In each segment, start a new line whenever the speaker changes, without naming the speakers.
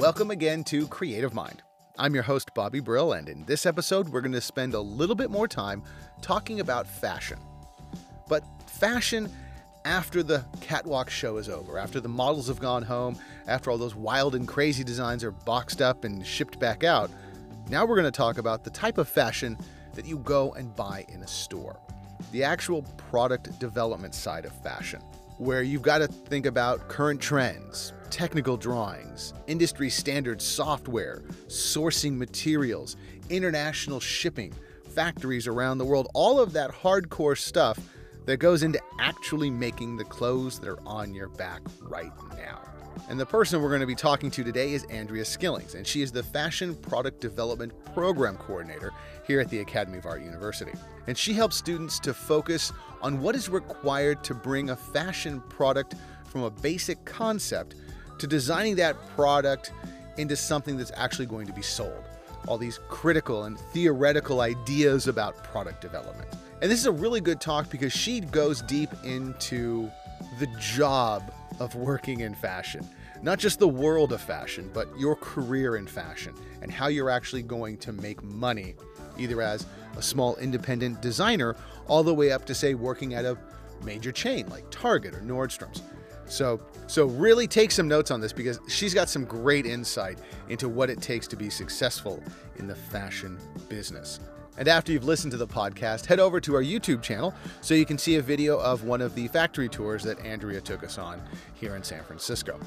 Welcome again to Creative Mind. I'm your host, Bobby Brill, and in this episode, we're going to spend a little bit more time talking about fashion. But fashion after the catwalk show is over, after the models have gone home, after all those wild and crazy designs are boxed up and shipped back out, now we're going to talk about the type of fashion that you go and buy in a store. The actual product development side of fashion, where you've got to think about current trends, technical drawings, industry standard software, sourcing materials, international shipping, factories around the world, all of that hardcore stuff that goes into actually making the clothes that are on your back right now. And the person we're going to be talking to today is Andrea Skillings, and she is the Fashion Product Development Program Coordinator here at the Academy of Art University. And she helps students to focus on what is required to bring a fashion product from a basic concept to designing that product into something that's actually going to be sold. All these critical and theoretical ideas about product development. And this is a really good talk because she goes deep into the job of working in fashion. Not just the world of fashion, but your career in fashion and how you're actually going to make money, either as a small independent designer all the way up to, say, working at a major chain like Target or Nordstrom's. So, so really take some notes on this because she's got some great insight into what it takes to be successful in the fashion business. And after you've listened to the podcast, head over to our YouTube channel so you can see a video of one of the factory tours that Andrea took us on here in San Francisco.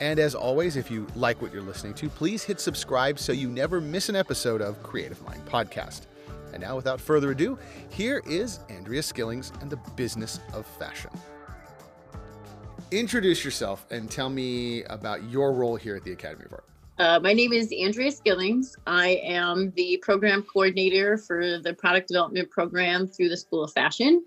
And as always, if you like what you're listening to, please hit subscribe so you never miss an episode of Creative Mind Podcast. And now, without further ado, here is Andrea Skillings and the business of fashion introduce yourself and tell me about your role here at the Academy of Art.
Uh, my name is Andrea Skillings. I am the program coordinator for the product development program through the School of Fashion.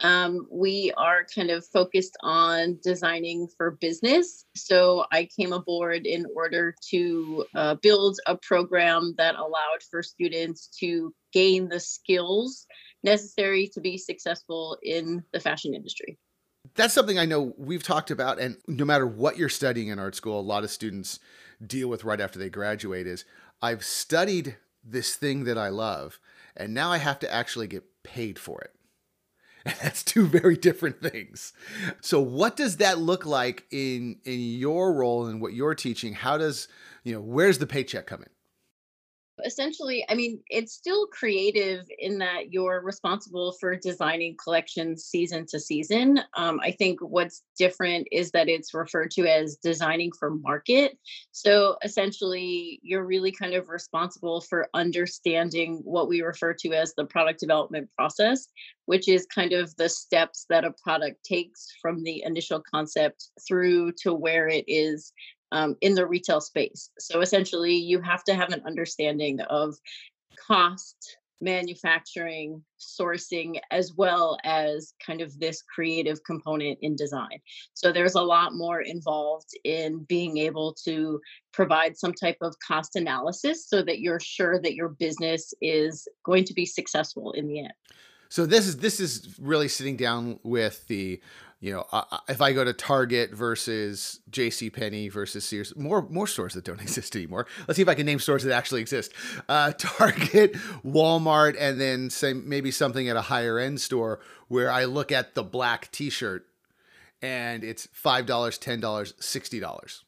Um, we are kind of focused on designing for business. So I came aboard in order to uh, build a program that allowed for students to gain the skills necessary to be successful in the fashion industry
that's something I know we've talked about, and no matter what you're studying in art school, a lot of students deal with right after they graduate is I've studied this thing that I love, and now I have to actually get paid for it. And that's two very different things. So what does that look like in in your role and what you're teaching? How does, you know, where's the paycheck come in?
Essentially i mean it's still creative in that you're responsible for designing collections season to season. Um, i think what's different is that it's referred to as designing for market. So essentially you're really kind of responsible for understanding what we refer to as the product development process which is kind of the steps that a product takes from the initial concept through to where it is um, in the retail space. So essentially, you have to have an understanding of cost, manufacturing, sourcing, as well as kind of this creative component in design. So there's a lot more involved in being able to provide some type of cost analysis so that you're sure that your business is going to be successful in the end.
So this is this is really sitting down with the you know, uh, if I go to Target versus J.C. Penney versus Sears, more more stores that don't exist anymore. Let's see if I can name stores that actually exist. Uh, Target, Walmart, and then say maybe something at a higher end store where I look at the black T-shirt and it's five dollars, ten dollars, sixty dollars.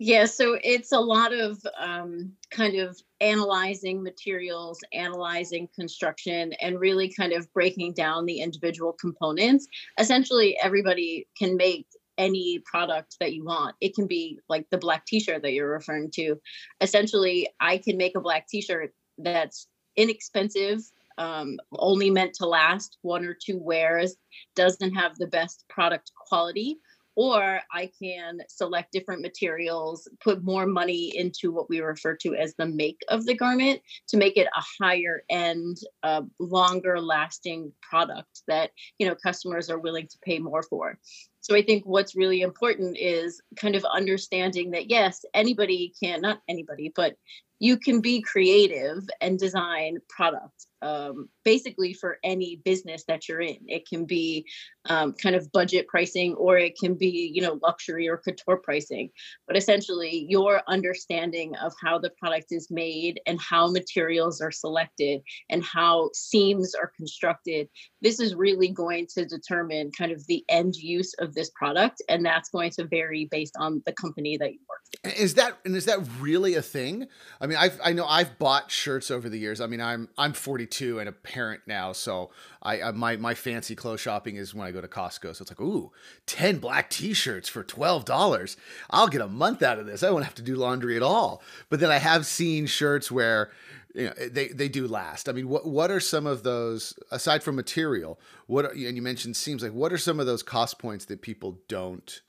Yeah, so it's a lot of um, kind of analyzing materials, analyzing construction, and really kind of breaking down the individual components. Essentially, everybody can make any product that you want. It can be like the black t shirt that you're referring to. Essentially, I can make a black t shirt that's inexpensive, um, only meant to last one or two wears, doesn't have the best product quality or I can select different materials, put more money into what we refer to as the make of the garment to make it a higher end, uh, longer lasting product that you know customers are willing to pay more for. so I think what's really important is kind of understanding that yes, anybody can, not anybody, but you can be creative and design product um, basically for any business that you're in. It can be um, kind of budget pricing or it can be, you know, luxury or couture pricing. But essentially, your understanding of how the product is made and how materials are selected and how seams are constructed, this is really going to determine kind of the end use of this product. And that's going to vary based on the company that you work
for. Is that and is that really a thing? I mean, I I know I've bought shirts over the years. I mean, I'm I'm 42 and a parent now, so I, I my my fancy clothes shopping is when I go to Costco. So it's like, ooh, 10 black t-shirts for $12. I'll get a month out of this. I won't have to do laundry at all. But then I have seen shirts where you know, they they do last. I mean, what what are some of those aside from material? What are, and you mentioned seams like what are some of those cost points that people don't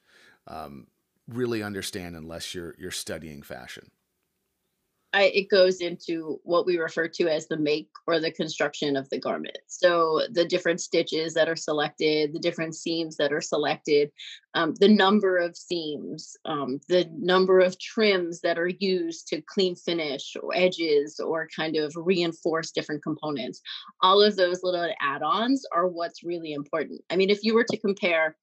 um, really understand unless you're you're studying fashion?
I, it goes into what we refer to as the make or the construction of the garment. So the different stitches that are selected, the different seams that are selected, um, the number of seams, um, the number of trims that are used to clean finish or edges or kind of reinforce different components. All of those little add-ons are what's really important. I mean, if you were to compare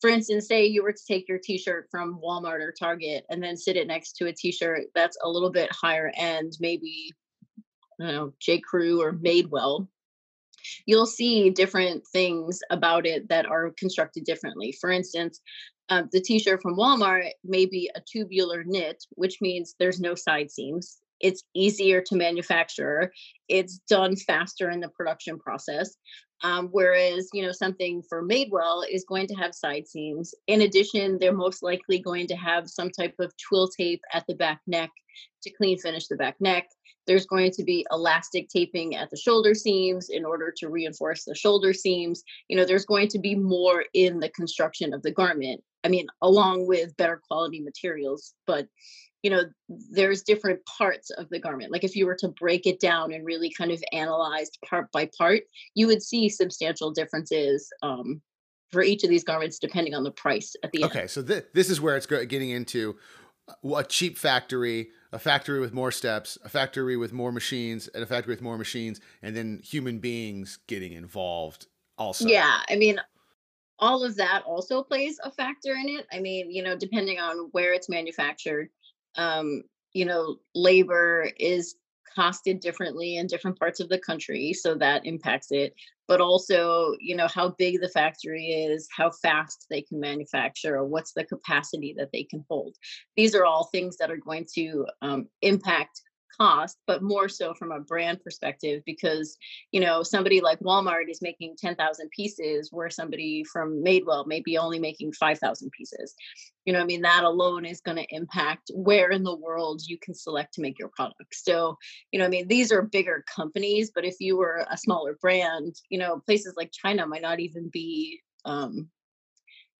for instance, say you were to take your t-shirt from Walmart or Target and then sit it next to a t-shirt that's a little bit higher end, maybe I don't know, J. Crew or Madewell, you'll see different things about it that are constructed differently. For instance, uh, the t-shirt from Walmart may be a tubular knit, which means there's no side seams. It's easier to manufacture. It's done faster in the production process. Um, whereas, you know, something for Madewell is going to have side seams. In addition, they're most likely going to have some type of twill tape at the back neck to clean finish the back neck. There's going to be elastic taping at the shoulder seams in order to reinforce the shoulder seams. You know, there's going to be more in the construction of the garment. I mean, along with better quality materials, but you know there's different parts of the garment like if you were to break it down and really kind of analyze part by part you would see substantial differences um, for each of these garments depending on the price at the
okay,
end.
Okay, so th- this is where it's getting into uh, a cheap factory, a factory with more steps, a factory with more machines, and a factory with more machines, and then human beings getting involved also.
Yeah, I mean, all of that also plays a factor in it. I mean, you know, depending on where it's manufactured, um, you know, labor is costed differently in different parts of the country, so that impacts it. But also, you know, how big the factory is, how fast they can manufacture, or what's the capacity that they can hold. These are all things that are going to um, impact cost, but more so from a brand perspective because, you know, somebody like Walmart is making 10,000 pieces where somebody from Madewell may be only making 5,000 pieces. You know, I mean, that alone is going to impact where in the world you can select to make your product. So, you know, I mean, these are bigger companies, but if you were a smaller brand, you know, places like China might not even be um,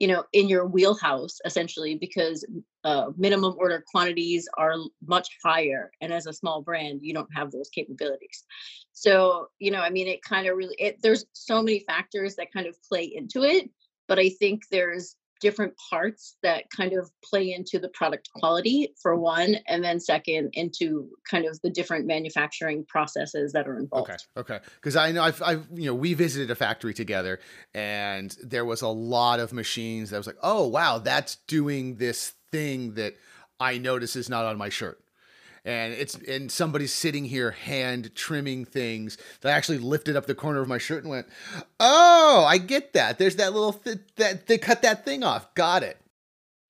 you know in your wheelhouse essentially because uh, minimum order quantities are much higher and as a small brand you don't have those capabilities. So you know i mean it kind of really it, there's so many factors that kind of play into it but i think there's different parts that kind of play into the product quality for one and then second into kind of the different manufacturing processes that are involved.
okay okay because i know I've, I've you know we visited a factory together and there was a lot of machines that was like oh wow that's doing this thing that i notice is not on my shirt and it's and somebody's sitting here hand trimming things that I actually lifted up the corner of my shirt and went, "Oh, I get that. There's that little th- that they cut that thing off. Got it."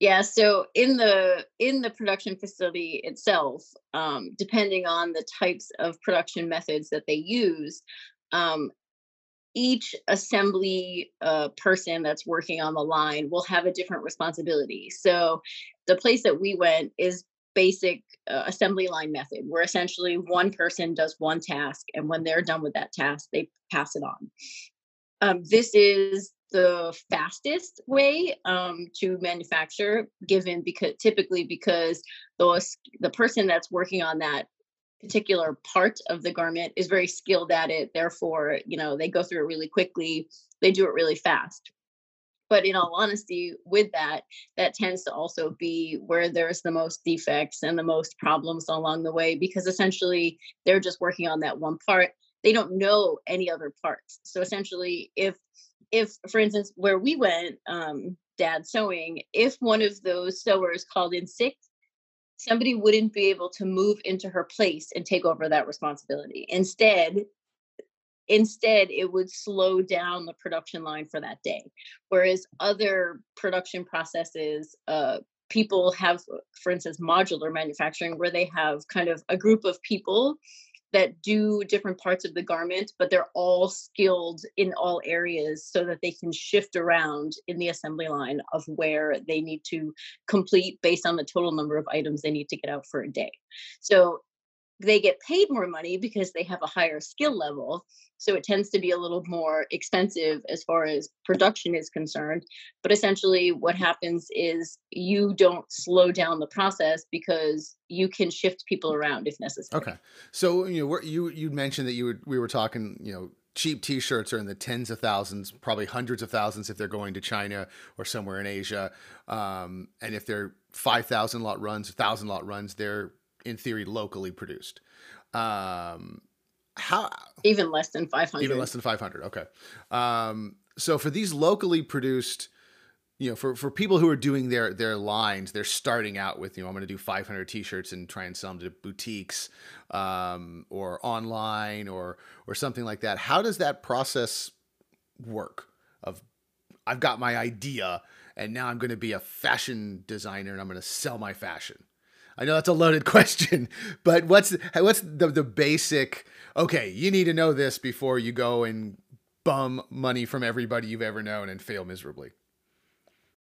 Yeah, so in the in the production facility itself, um, depending on the types of production methods that they use, um, each assembly uh, person that's working on the line will have a different responsibility. So the place that we went is basic uh, assembly line method where essentially one person does one task and when they're done with that task they pass it on um, this is the fastest way um, to manufacture given because typically because those the person that's working on that particular part of the garment is very skilled at it therefore you know they go through it really quickly they do it really fast. But in all honesty with that that tends to also be where there's the most defects and the most problems along the way because essentially they're just working on that one part. They don't know any other parts. So essentially if if for instance where we went um dad sewing if one of those sewers called in sick somebody wouldn't be able to move into her place and take over that responsibility. Instead instead it would slow down the production line for that day. Whereas other production processes uh, people have for instance modular manufacturing where they have kind of a group of people that do different parts of the garment but they're all skilled in all areas so that they can shift around in the assembly line of where they need to complete based on the total number of items they need to get out for a day. So they get paid more money because they have a higher skill level. So it tends to be a little more expensive as far as production is concerned. But essentially, what happens is you don't slow down the process because you can shift people around if necessary.
Okay. So you know, you you mentioned that you were we were talking, you know, cheap t-shirts are in the tens of thousands probably hundreds of thousands if they're going to china or somewhere in asia um, and if they're 5000 lot runs 1000 lot runs they're in theory locally produced. Um, how
even less than 500
even less than 500 okay. Um, so for these locally produced you know for, for people who are doing their their lines they're starting out with you know i'm going to do 500 t-shirts and try and sell them to boutiques um, or online or or something like that. How does that process work? Of i've got my idea and now i'm going to be a fashion designer and i'm going to sell my fashion I know that's a loaded question, but what's what's the the basic? Okay, you need to know this before you go and bum money from everybody you've ever known and fail miserably.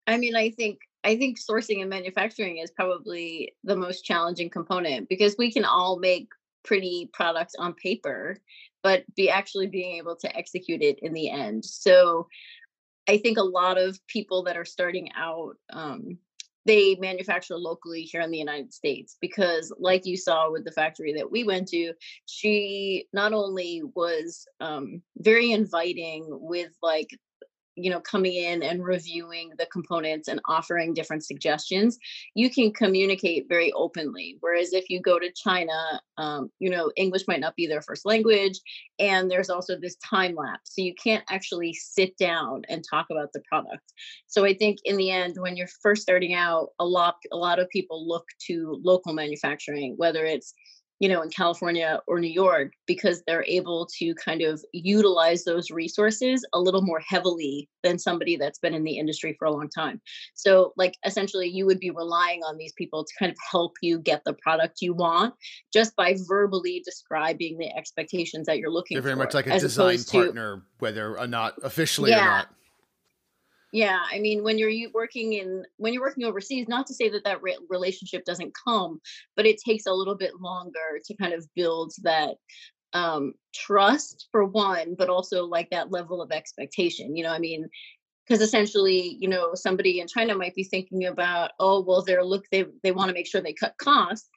I mean, I think I think sourcing and manufacturing is probably the most challenging component because we can all make pretty products on paper, but be actually being able to execute it in the end. So I think a lot of people that are starting out um, they manufacture locally here in the United States because, like you saw with the factory that we went to, she not only was um, very inviting with like you know coming in and reviewing the components and offering different suggestions you can communicate very openly. Whereas if you go to china um, you know english might not be their first language and there's also this time lapse so you can't actually sit down and talk about the product. So i think in the end when you're first starting out a lot a lot of people look to local manufacturing whether it's you know, in California or New York because they're able to kind of utilize those resources a little more heavily than somebody that's been in the industry for a long time. So, like, essentially, you would be relying on these people to kind of help you get the product you want just by verbally describing the expectations that you're looking
They're very
for,
much like a design partner, to, whether or not officially yeah, or not.
Yeah, I mean, when you're working in when you're working overseas, not to say that that re- relationship doesn't come, but it takes a little bit longer to kind of build that um trust for one, but also like that level of expectation. You know, I mean, because essentially, you know, somebody in China might be thinking about, oh, well, they're look they they want to make sure they cut costs,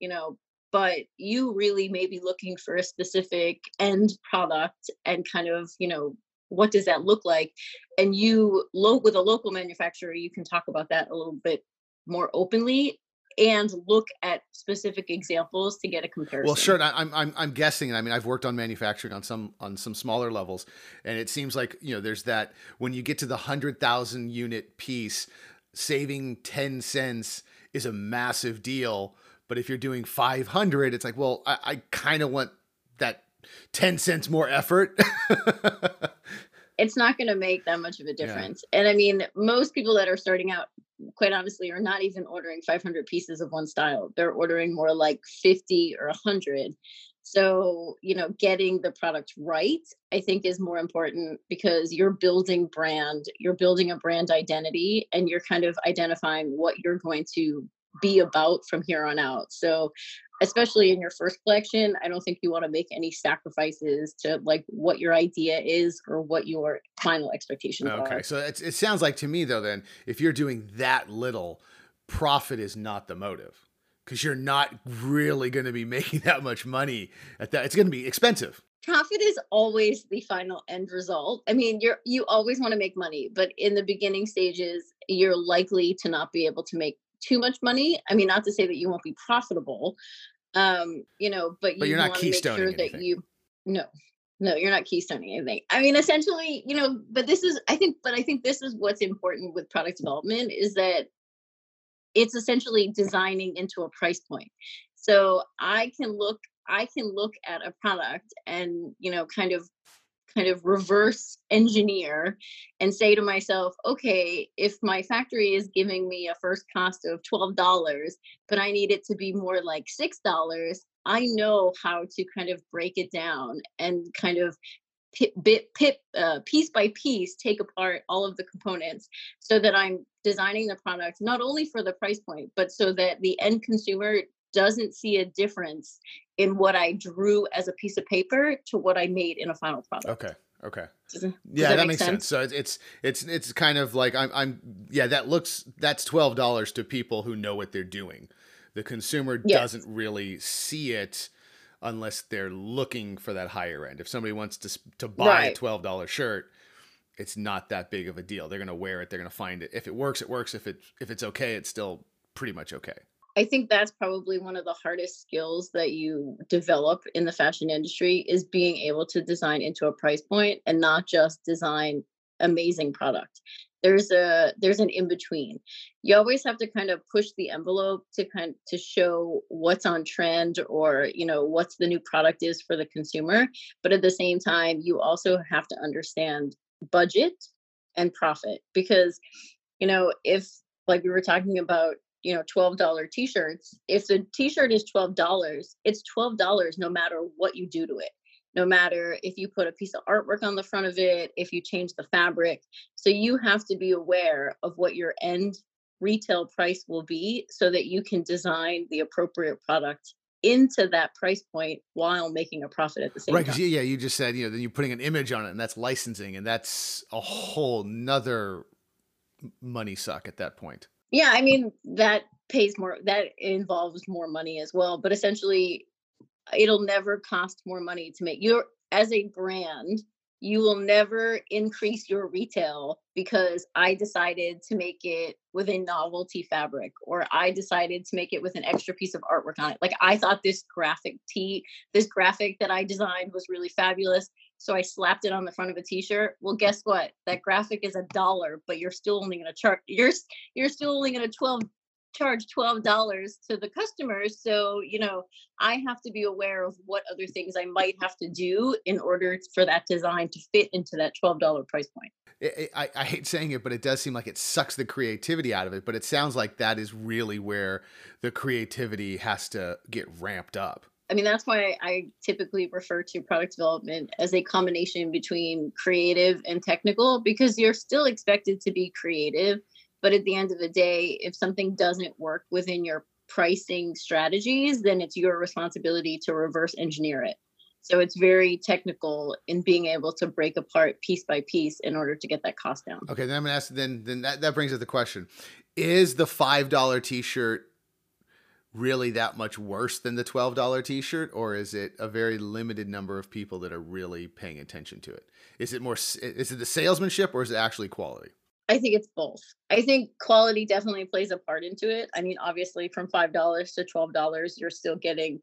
you know, but you really may be looking for a specific end product and kind of you know what does that look like and you with a local manufacturer you can talk about that a little bit more openly and look at specific examples to get a comparison.
Well, sure. I'm, I'm, I'm guessing. I mean, I've worked on manufacturing on some on some smaller levels, and it seems like you know there's that when you get to the hundred thousand unit piece, saving ten cents is a massive deal. But if you're doing 500, it's like, well, I, I kind of want that 10 cents more effort.
it's not going to make that much of a difference. Yeah. And I mean, most people that are starting out, quite honestly, are not even ordering 500 pieces of one style. They're ordering more like 50 or 100. So, you know, getting the product right, I think is more important because you're building brand, you're building a brand identity, and you're kind of identifying what you're going to be about from here on out. So especially in your first collection, I don't think you want to make any sacrifices to like what your idea is or what your final expectations
okay.
are.
Okay, so it sounds like to me though, then if you're doing that little, profit is not the motive because you're not really going to be making that much money at that. It's going to be expensive.
profit is always the final end result. I mean, you're you always want to make money, but in the beginning stages, you're likely to not be able to make too much money. I mean, not to say that you won't be profitable, um, you know, but,
but
you
want
to make
sure
anything. that you no, no, you're not keystoning anything. I mean, essentially, you know, but this is I think, but I think this is what's important with product development is that it's essentially designing into a price point. So I can look I can look at a product and, you know, kind of kind of reverse engineer and say to myself, okay, if my factory is giving me a first cost of $12, but I need it to be more like $6, I know how to kind of break it down and kind of bit, uh, piece by piece take apart all of the components so that I'm designing the product not only for the price point, but so that the end consumer doesn't see a difference in what I drew as a piece of paper to what I made in a final product.
Okay. Okay.
Does, does
yeah,
that,
that
makes
sense? sense. So it's it's it's kind of like I'm I'm yeah, that looks that's twelve dollars to people who know what they're doing. The consumer yes. doesn't really see it unless they're looking for that higher end. If somebody wants to to buy right. a twelve dollar shirt, it's not that big of a deal. They're gonna wear it. They're gonna find it. If it works, it works. If it if it's okay, it's still pretty much okay.
I think that's probably one of the hardest skills that you develop in the fashion industry is being able to design into a price point and not just design amazing product. There's a there's an in between. You always have to kind of push the envelope to kind to show what's on trend or you know what's the new product is for the consumer, but at the same time you also have to understand budget and profit because you know if like we were talking about you know $12 t-shirts if the t-shirt is $12 it's $12 no matter what you do to it. No matter if you put a piece of artwork on the front of it if you change the fabric. So you have to be aware of what your end retail price will be so that you can design the appropriate product into that price point while making a profit at the same
right,
time.
Right, yeah, you just said, you know, then you're putting an image on it and that's licensing and that's a whole nother money suck at that point
yeah i mean that pays more that involves more money as well but essentially it'll never cost more money to make your as a brand you will never increase your retail because I decided to make it with a novelty fabric or I decided to make it with an extra piece of artwork on it. Like I thought this graphic tee, this graphic that I designed was really fabulous. So I slapped it on the front of a t-shirt. Well, guess what? That graphic is a dollar, but you're still only going to charge you're you're still only to 12 charge $12 to the customers so you know i have to be aware of what other things i might have to do in order for that design to fit into that $12 price point
I, I hate saying it but it does seem like it sucks the creativity out of it but it sounds like that is really where the creativity has to get ramped up
I mean, that's why I typically refer to product development as a combination between creative and technical because you're still expected to be creative but at the end of the day, if something doesn't work within your pricing strategies, then it's your responsibility to reverse engineer it. So it's very technical in being able to break apart piece by piece in order to get that cost down.
Okay, then I'm gonna ask. Then then that, that brings up the question: Is the five dollar T-shirt really that much worse than the twelve dollar T-shirt, or is it a very limited number of people that are really paying attention to it? Is it more? Is it the salesmanship, or is it actually quality?
I think it's both. I think quality definitely plays a part into it. I mean, obviously, from five dollars to twelve dollars, you're still getting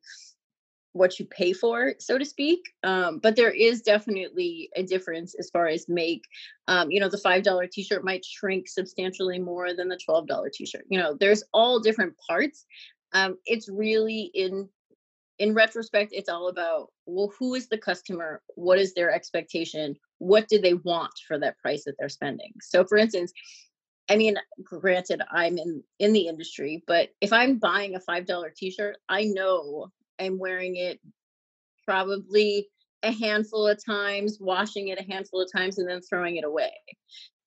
what you pay for, so to speak. Um, but there is definitely a difference as far as make. Um, you know, the five dollar T-shirt might shrink substantially more than the twelve dollar T-shirt. You know, there's all different parts. Um, it's really in in retrospect, it's all about well, who is the customer? What is their expectation? What do they want for that price that they're spending? So, for instance, I mean, granted, I'm in in the industry, but if I'm buying a five dollar T-shirt, I know I'm wearing it probably a handful of times, washing it a handful of times, and then throwing it away.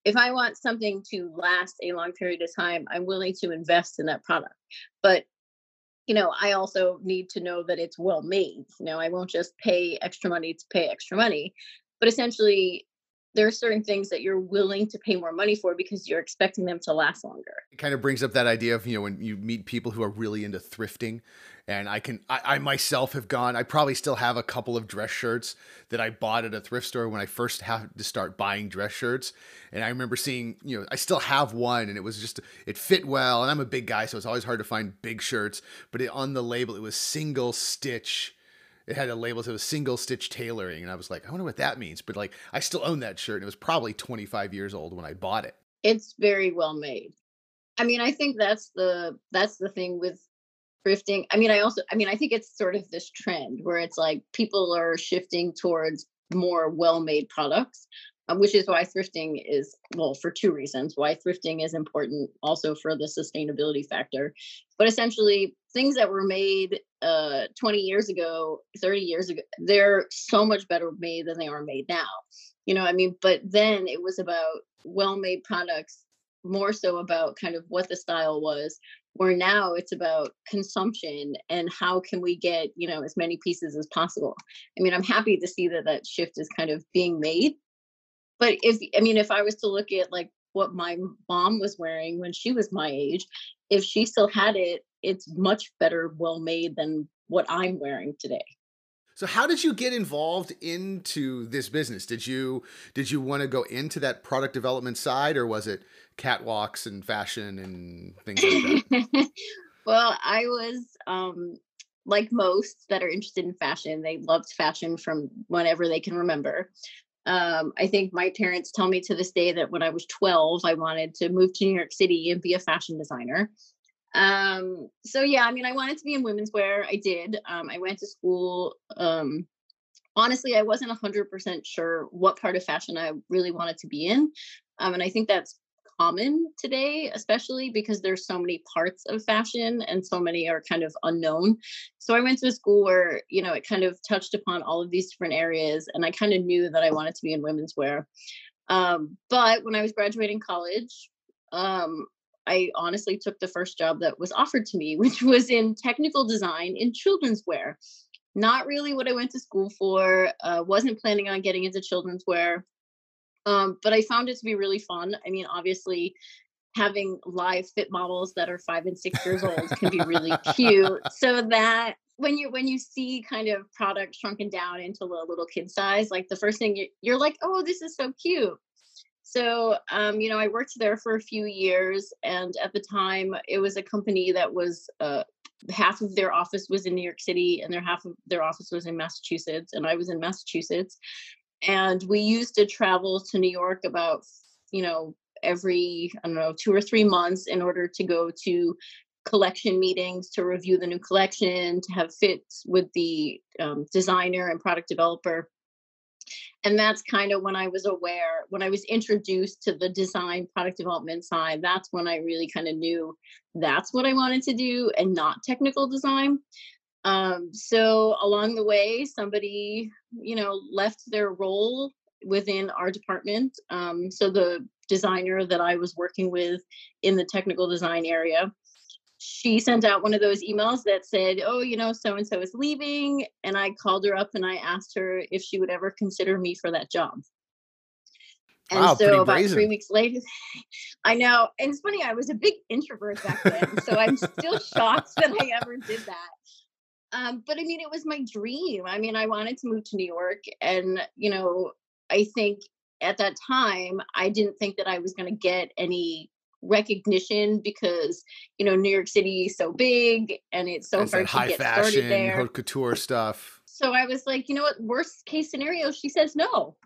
If I want something to last a long period of time, I'm willing to invest in that product. But you know, I also need to know that it's well made. You know, I won't just pay extra money to pay extra money. But essentially, there are certain things that you're willing to pay more money for because you're expecting them to last longer.
It kind of brings up that idea of, you know, when you meet people who are really into thrifting and I can, I, I myself have gone, I probably still have a couple of dress shirts that I bought at a thrift store when I first had to start buying dress shirts. And I remember seeing, you know, I still have one and it was just, it fit well. And I'm a big guy, so it's always hard to find big shirts, but it, on the label, it was single stitch it had a label that was single stitch tailoring and i was like i wonder what that means but like i still own that shirt and it was probably 25 years old when i bought it.
It's very well made. I mean i think that's the that's the thing with thrifting. I mean i also i mean i think it's sort of this trend where it's like people are shifting towards more well made products which is why thrifting is well for two reasons why thrifting is important also for the sustainability factor. But essentially things that were made uh 20 years ago 30 years ago they're so much better made than they are made now. You know i mean? But then it was about well made products more so about kind of what the style was where now it's about consumption and how can we get you know as many pieces as possible. I mean i'm happy to see that that shift is kind of being made but if i mean if i was to look at like what my mom was wearing when she was my age if she still had it it's much better well made than what i'm wearing today.
So how did you get involved into this business? Did you did you want to go into that product development side or was it catwalks and fashion and things like that?
Well i was um like most that are interested in fashion they loved fashion from whenever they can remember um, I think my parents tell me to this day that when I was 12, I wanted to move to New York City and be a fashion designer. Um, so yeah, I mean, I wanted to be in women's wear. I did. Um, I went to school. Um, honestly, I wasn't 100% sure what part of fashion I really wanted to be in. Um, and I think that's common today, especially because there's so many parts of fashion and so many are kind of unknown. So I went to a school where, you know, it kind of touched upon all of these different areas and I kind of knew that I wanted to be in women's wear. Um, but when I was graduating college, um, I honestly took the first job that was offered to me, which was in technical design in children's wear. Not really what I went to school for. Uh, wasn't planning on getting into children's wear. Um, but I found it to be really fun. I mean, obviously, having live fit models that are five and six years old can be really cute. So that when you when you see kind of product shrunken down into a little kid size, like the first thing you, you're like, oh, this is so cute. So, um, you know, I worked there for a few years, and at the time, it was a company that was uh, half of their office was in New York City, and their half of their office was in Massachusetts, and I was in Massachusetts and we used to travel to New York about you know every I don't know two or three months in order to go to collection meetings to review the new collection to have fits with the um, designer and product developer. And that's kind of when i was aware when i was introduced to the design product development side that's when i really kind of knew that's what i wanted to do and not technical design um, so along the way, somebody, you know, left their role within our department. Um, so the designer that I was working with in the technical design area, she sent out one of those emails that said, "Oh, you know, so and so is leaving," and I called her up and I asked her if she would ever consider me for that job. And wow, so about three weeks later, I know. And it's funny, I was a big introvert back then. so I'm still shocked that I ever did that. Um, but I mean, it was my dream. I mean, I wanted to move to New York. And, you know, I think at that time, I didn't think that I was going to get any recognition because, you know, New York City is so big and it's so hard to get fashion, started there.
Haute couture stuff.
So I was like, you know what? Worst case scenario, she says no.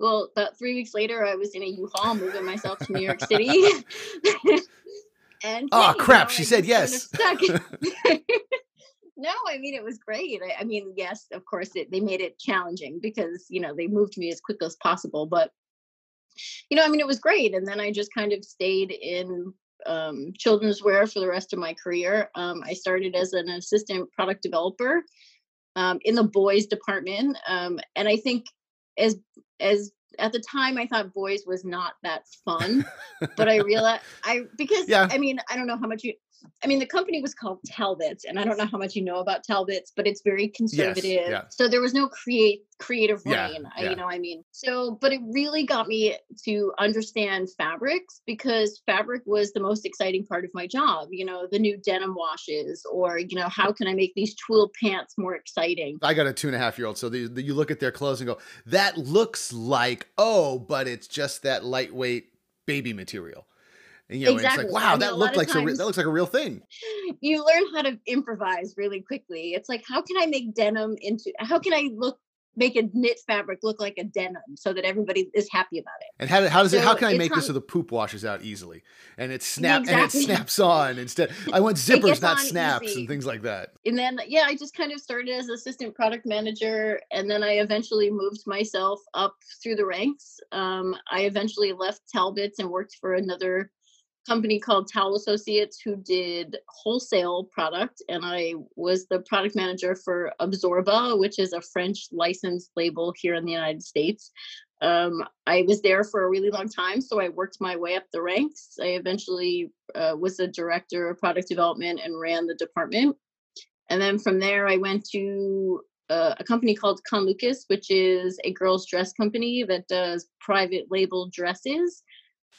Well, about three weeks later, I was in a U-Haul moving myself to New York City.
and oh crap! Know, she I said yes.
no, I mean it was great. I, I mean, yes, of course, it, they made it challenging because you know they moved me as quick as possible, but you know, I mean, it was great. And then I just kind of stayed in um, children's wear for the rest of my career. Um, I started as an assistant product developer um, in the boys department, um, and I think as as at the time I thought boys was not that fun, but I realized I because yeah. I mean I don't know how much you I mean, the company was called Talbots, and I don't know how much you know about Talbots, but it's very conservative. Yes, yeah. So there was no create creative yeah, reign. Yeah. You know, I mean, so but it really got me to understand fabrics because fabric was the most exciting part of my job. You know, the new denim washes, or you know, how can I make these twill pants more exciting?
I got a two and a half year old, so the, the, you look at their clothes and go, that looks like oh, but it's just that lightweight baby material. And, you know, exactly. it's like, wow, I mean, that looked like times, that looks like a real thing.
You learn how to improvise really quickly. It's like, how can I make denim into? How can I look make a knit fabric look like a denim so that everybody is happy about it.
And how, how does so it? How can I make this so the poop washes out easily and it snap exactly. and it snaps on instead? I want zippers, not snaps, easy. and things like that.
And then yeah, I just kind of started as assistant product manager, and then I eventually moved myself up through the ranks. Um, I eventually left Talbots and worked for another company called Towel Associates who did wholesale product, and I was the product manager for Absorba, which is a French licensed label here in the United States. Um, I was there for a really long time, so I worked my way up the ranks. I eventually uh, was a director of product development and ran the department. And then from there, I went to uh, a company called Con Lucas, which is a girls' dress company that does private label dresses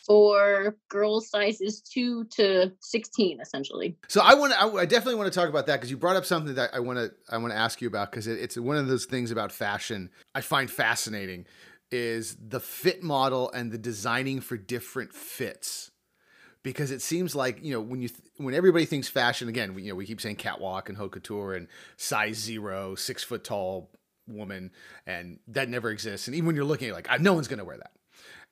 for girls sizes 2 to 16 essentially.
So i want to I, definitely want to talk about that because you brought up something that i want to i want to ask you about because it, it's one of those things about fashion i find fascinating is the fit model and the designing for different fits. Because it seems like you know when you th- when everybody thinks fashion again we, you know we keep saying catwalk and haute couture and size zero six foot tall woman and that never exists. And even when you're looking like no one's going to wear that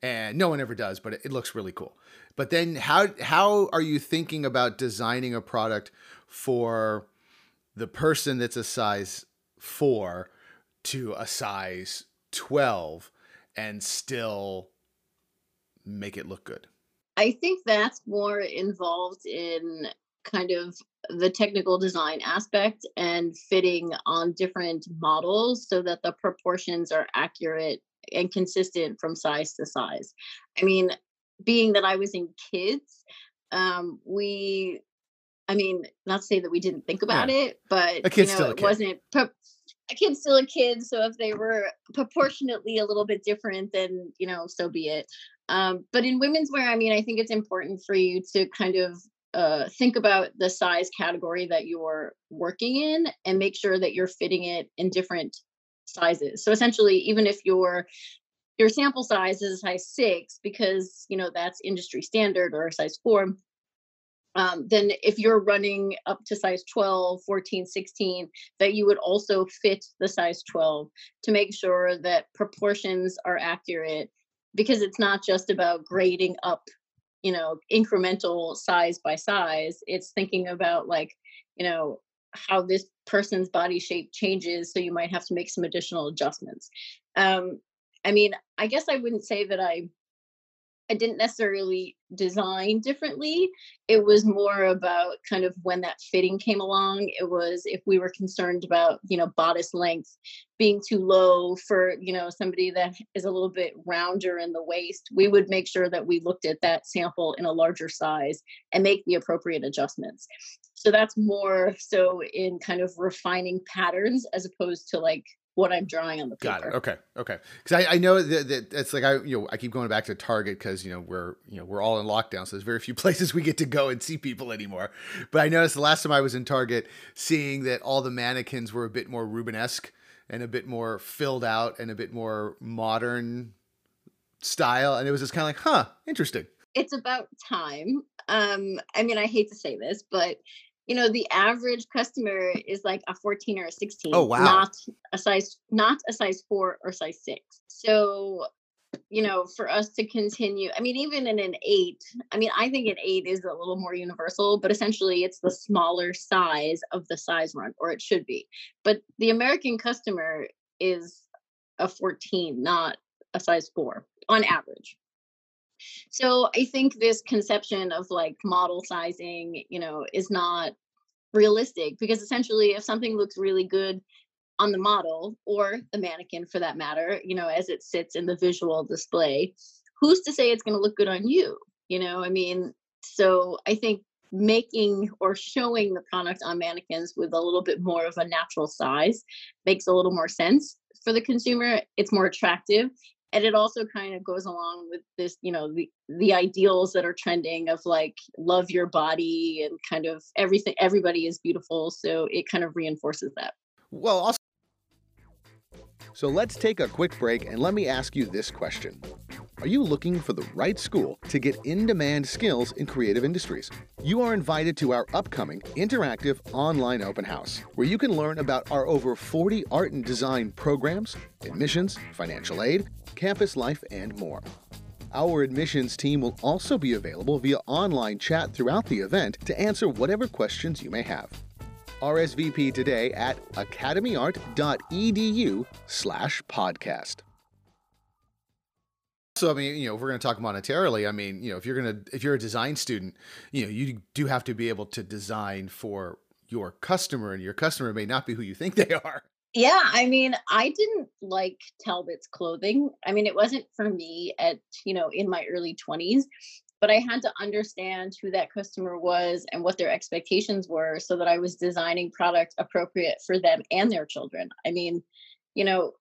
and no one ever does, but it, it looks really cool. But then how how are you thinking about designing a product for the person that's a size 4 to a size 12 and still make it look good?
I think that's more involved in kind of the technical design aspect and fitting on different models so that the proportions are accurate and consistent from size to size. I mean, being that I was in kids, um, we, I mean, not to say that we didn't think about yeah. it, but
a kid's you know, it kid.
wasn't. a kid's still a kid, so if they were proportionately a little bit different, then you know, so be it. Um, but in women's wear, I mean, I think it's important for you to kind of uh, think about the size category that you're working in and make sure that you're fitting it in different sizes. So essentially, even if your your sample size is a size six, because you know that's industry standard or a size four, um, then if you're running up to size 12 14 16 that you would also fit the size 12 to make sure that proportions are accurate because it's not just about grading up you know incremental size by size it's thinking about like you know how this person's body shape changes so you might have to make some additional adjustments. Um, i mean i guess i wouldn't say that i i didn't necessarily design differently. It was more about kind of when that fitting came along. It was if we were concerned about you know bodice length being too low for you know somebody that is a little bit rounder in the waist we would make sure that we looked at that sample in a larger size and make the appropriate adjustments so that's more so in kind of refining patterns as opposed to like what I'm drawing on the paper.
Got it. Okay. Okay. Because I, I know that, that it's like I you know I keep going back to Target because you know we're you know we're all in lockdown, so there's very few places we get to go and see people anymore. But I noticed the last time I was in Target, seeing that all the mannequins were a bit more Rubenesque and a bit more filled out and a bit more modern style, and it was just kind of like, huh, interesting.
It's about time. Um, I mean, I hate to say this, but you know the average customer is like a 14 or a 16
oh wow.
not a size not a size 4 or size 6 so you know for us to continue i mean even in an 8 i mean i think an 8 is a little more universal but essentially it's the smaller size of the size run or it should be. But the american customer is a 14 not a size 4 on average so I think this conception of like model sizing, you know, is not realistic because essentially if something looks really good on the model or the mannequin for that matter, you know, as it sits in the visual display, who's to say it's going to look good on you? You know, I mean, so I think making or showing the product on mannequins with a little bit more of a natural size makes a little more sense for the consumer. It's more attractive. And it also kind of goes along with this, you know, the, the ideals that are trending of like love your body and kind of everything, everybody is beautiful. So it kind of reinforces that.
Well, also, so let's take a quick break and let me ask you this question are you looking for the right school to get in demand skills in creative industries? You are invited to our upcoming interactive online open house, where you can learn about our over 40 art and design programs, admissions, financial aid, campus life, and more. Our admissions team will also be available via online chat throughout the event to answer whatever questions you may have. RSVP today at academyart.edu/podcast. So I mean, you know, if we're going to talk monetarily, I mean, you know, if you're going to if you're a design student, you know, you do have to be able to design for your customer and your customer may not be who you think they are.
Yeah, I mean, I didn't like Talbots clothing. I mean, it wasn't for me at, you know, in my early 20s, but I had to understand who that customer was and what their expectations were so that I was designing product appropriate for them and their children. I mean, you know,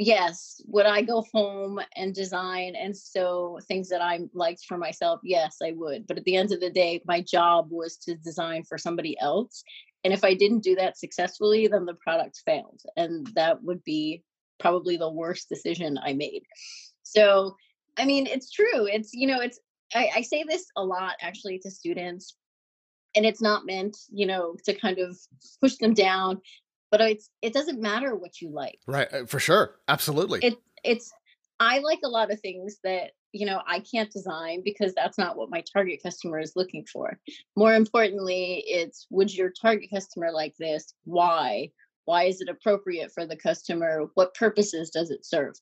yes would i go home and design and sew things that i liked for myself yes i would but at the end of the day my job was to design for somebody else and if i didn't do that successfully then the product failed and that would be probably the worst decision i made. So i mean it's true it's you know it's I, I say this a lot actually to students and it's not meant you know to kind of push them down but it's it doesn't matter what you like.
Right uh, for sure absolutely.
It it's i like a lot of things that you know i can't design because that's not what my target customer is looking for. More importantly it's would your target customer like this? Why? Why is it appropriate for the customer? What purposes does it serve?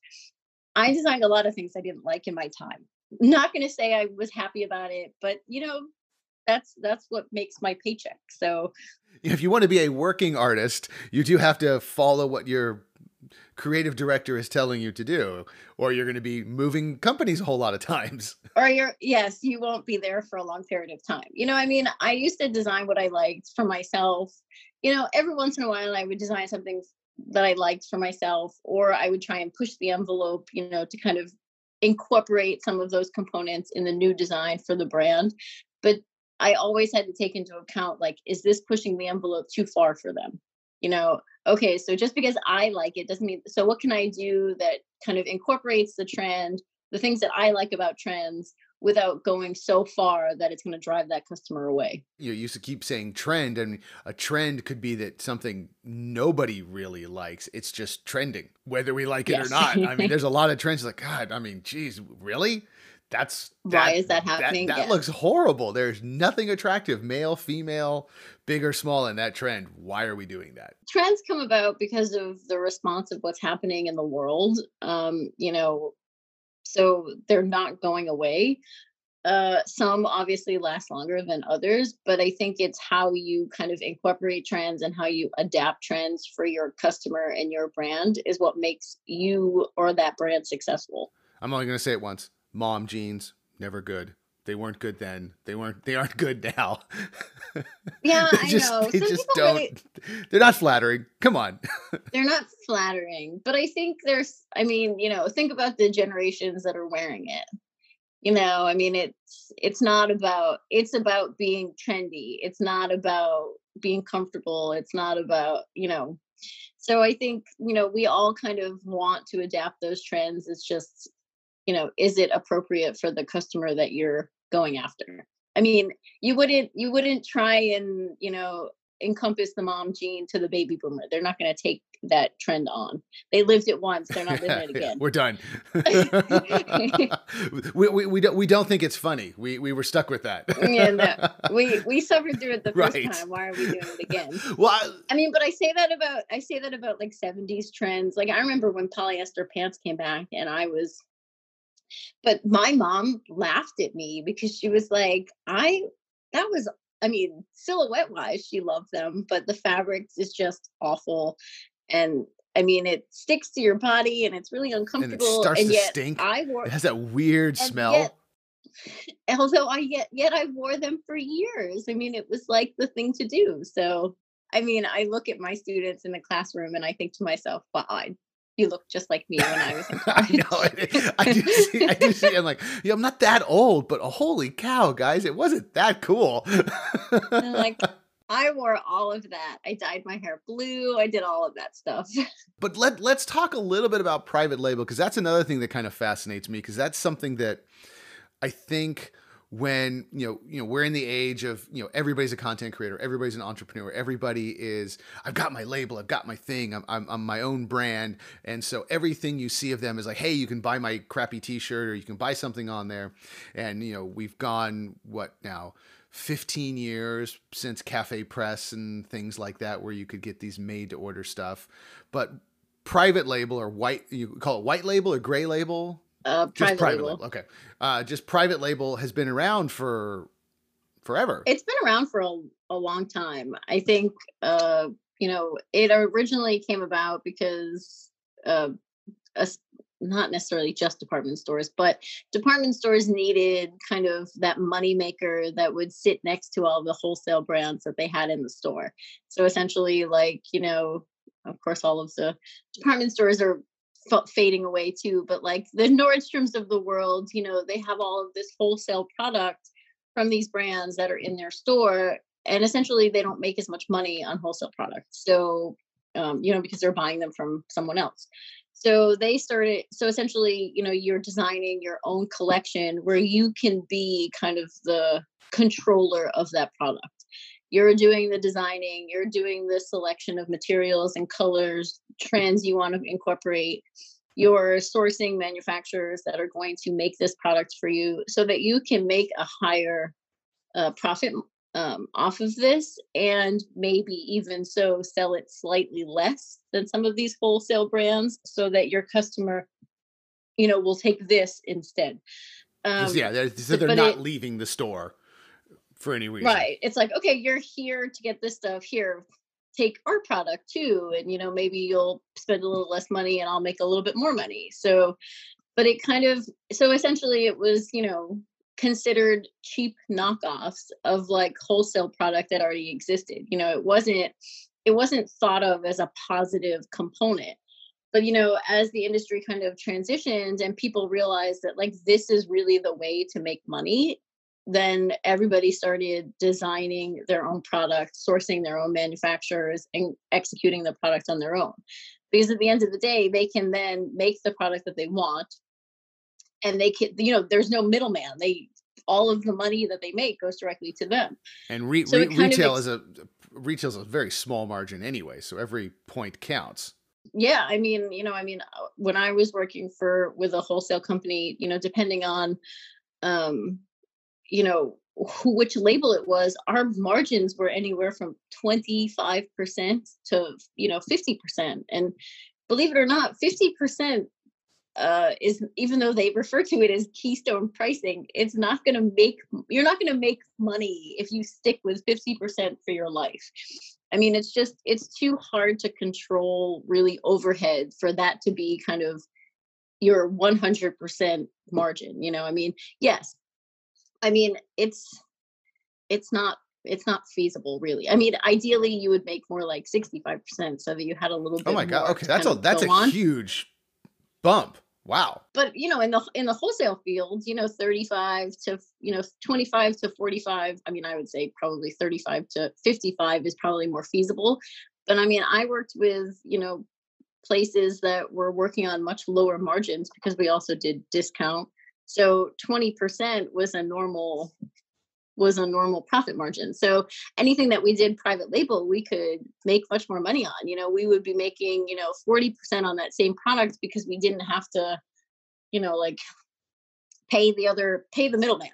I designed a lot of things i didn't like in my time. Not going to say i was happy about it but you know that's that's what makes my paycheck so
if you want to be a working artist, you do have to follow what your creative director is telling you to do, or you're going to be moving companies a whole lot of times.
Or you're, yes, you won't be there for a long period of time. You know, I mean, I used to design what I liked for myself. You know, every once in a while, I would design something that I liked for myself, or I would try and push the envelope, you know, to kind of incorporate some of those components in the new design for the brand. But I always had to take into account like, is this pushing the envelope too far for them? You know, okay, so just because I like it doesn't mean so what can I do that kind of incorporates the trend, the things that I like about trends without going so far that it's going to drive that customer away.
You used to keep saying trend, and a trend could be that something nobody really likes. It's just trending, whether we like it yes. or not. I mean, there's a lot of trends like, God, I mean, geez, really? That's
that, why is that happening?
That, that looks horrible. There's nothing attractive, male, female, big or small in that trend. Why are we doing that?
Trends come about because of the response of what's happening in the world. Um, you know, so they're not going away. Uh, some obviously last longer than others, but I think it's how you kind of incorporate trends and how you adapt trends for your customer and your brand is what makes you or that brand successful.
I'm only going to say it once mom jeans never good. They weren't good then. They weren't they aren't good now.
Yeah i just, know.
they Some just don't really, they're not flattering. Come on.
They're not flattering but i think there's i mean you know think about the generations that are wearing it. You know i mean it's it's not about it's about being trendy. It's not about being comfortable. It's not about you know. So i think you know we all kind of want to adapt those trends. It's just you know is it appropriate for the customer that you're going after? I mean you wouldn't you wouldn't try and you know encompass the mom jean to the baby boomer. They're not going to take that trend on. They lived it once they're not living it again.
we're done. We, we, we, don't we don't think it's funny. We we were stuck with that.
Yeah no. we we suffered through it the first right. time. Why are we doing it again? Well I, I mean but i say that about i say that about like 70s trends. Like i remember when polyester pants came back and i was but my mom laughed at me because she was like, I, that was, I mean, silhouette wise, she loved them, but the fabrics is just awful. And I mean, it sticks to your body and it's really uncomfortable.
And it starts
and
to stink. I wore, it has that weird smell. Yet,
although I yet yet I wore them for years. I mean, it was like the thing to do. So I mean, I look at my students in the classroom and I think to myself, "Wow, I, you look just like me when I was in college." I know.
I do see. I do see. I'm like, yeah, I'm not that old, but holy cow, guys, it wasn't that cool.
like, I wore all of that. I dyed my hair blue. I did all of that stuff.
but let let's talk a little bit about private label because that's another thing that kind of fascinates me because that's something that I think when you know you know we're in the age of you know everybody's a content creator everybody's an entrepreneur everybody is i've got my label i've got my thing i'm, I'm, I'm my own brand. And so everything you see of them is like hey you can buy my crappy t-shirt or you can buy something on there. And you know we've gone what now 15 years since CafePress and things like that where you could get these made to order stuff. But private label or white you call it white label or gray label
uh, just private label.
label. Okay. Uh, just private label has been around for forever.
It's been around for a, a long time. I think, uh, you know, it originally came about because, uh, a, not necessarily just department stores, but department stores needed kind of that money maker that would sit next to all the wholesale brands that they had in the store. So essentially, like, you know, of course, all of the department stores are fading away too but like the nordstroms of the world you know they have all of this wholesale product from these brands that are in their store and essentially they don't make as much money on wholesale products. So um, you know because they're buying them from someone else. So they started so essentially you know you're designing your own collection where you can be kind of the controller of that product you're doing the designing you're doing the selection of materials and colors trends you want to incorporate. You're sourcing manufacturers that are going to make this product for you so that you can make a higher uh, profit um, off of this and maybe even so sell it slightly less than some of these wholesale brands so that your customer you know will take this instead.
Um, yeah they're, so they're not it, leaving the store for any reason.
Right. It's like, okay, you're here to get this stuff. Here, take our product too. And, you know, maybe you'll spend a little less money and I'll make a little bit more money. So, but it kind of, so essentially it was, you know, considered cheap knockoffs of like wholesale product that already existed. You know, it wasn't, it wasn't thought of as a positive component but you know as the industry kind of transitioned and people realized that like this is really the way to make money then everybody started designing their own product, sourcing their own manufacturers, and executing the product on their own. Because at the end of the day, they can then make the product that they want, and they can, you know, there's no middleman. They all of the money that they make goes directly to them.
And re- so re- retail is a retail is a very small margin anyway, so every point counts.
Yeah, I mean, you know, I mean, uh, when I was working for with a wholesale company, you know, depending on um you know which label it was our margins were anywhere from 25% to you know 50% and believe it or not 50% uh, is even though they refer to it as keystone pricing it's not going to make you're not going to make money if you stick with 50% for your life. I mean it's just it's too hard to control really overhead for that to be kind of your 100% margin you know i mean yes I mean, it's it's not it's not feasible really. I mean, ideally you would make more like 65% so that you had a little oh bit
Oh my god. Okay, that's a that's a on. huge bump. Wow.
But you know, in the in the wholesale field, you know, 35 to you know, 25 to 45, I mean, I would say probably 35 to 55 is probably more feasible. But I mean, I worked with, you know, places that were working on much lower margins because we also did discount so 20% was a normal was a normal profit margin. So anything that we did private label, we could make much more money on. You know, we would be making, you know, 40% on that same product because we didn't have to, you know, like pay the other pay the middleman.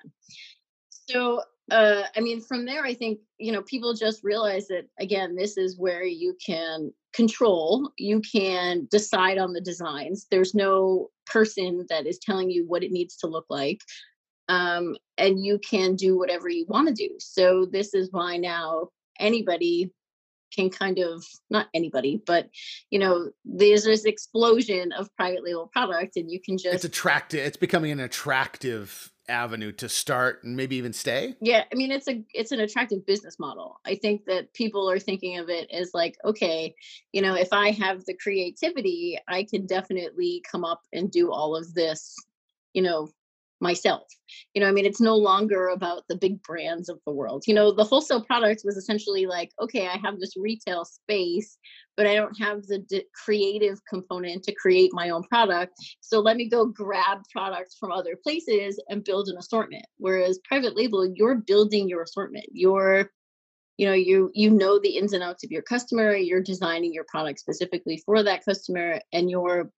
So uh I mean from there I think, you know, people just realize that again, this is where you can control, you can decide on the designs. There's no person that is telling you what it needs to look like um, and you can do whatever you want to do so this is why now anybody can kind of not anybody but you know there's this explosion of private label product and you can just
it's attractive it's becoming an attractive avenue to start and maybe even stay?
Yeah, I mean it's a it's an attractive business model. I think that people are thinking of it as like, okay, you know, if I have the creativity, I can definitely come up and do all of this, you know, myself. You know, I mean, it's no longer about the big brands of the world. You know, the wholesale products was essentially like, okay, I have this retail space, but I don't have the d- creative component to create my own product. So let me go grab products from other places and build an assortment. Whereas private label, you're building your assortment. You're you know you you know the ins and outs of your customer you're designing your product specifically for that customer and you're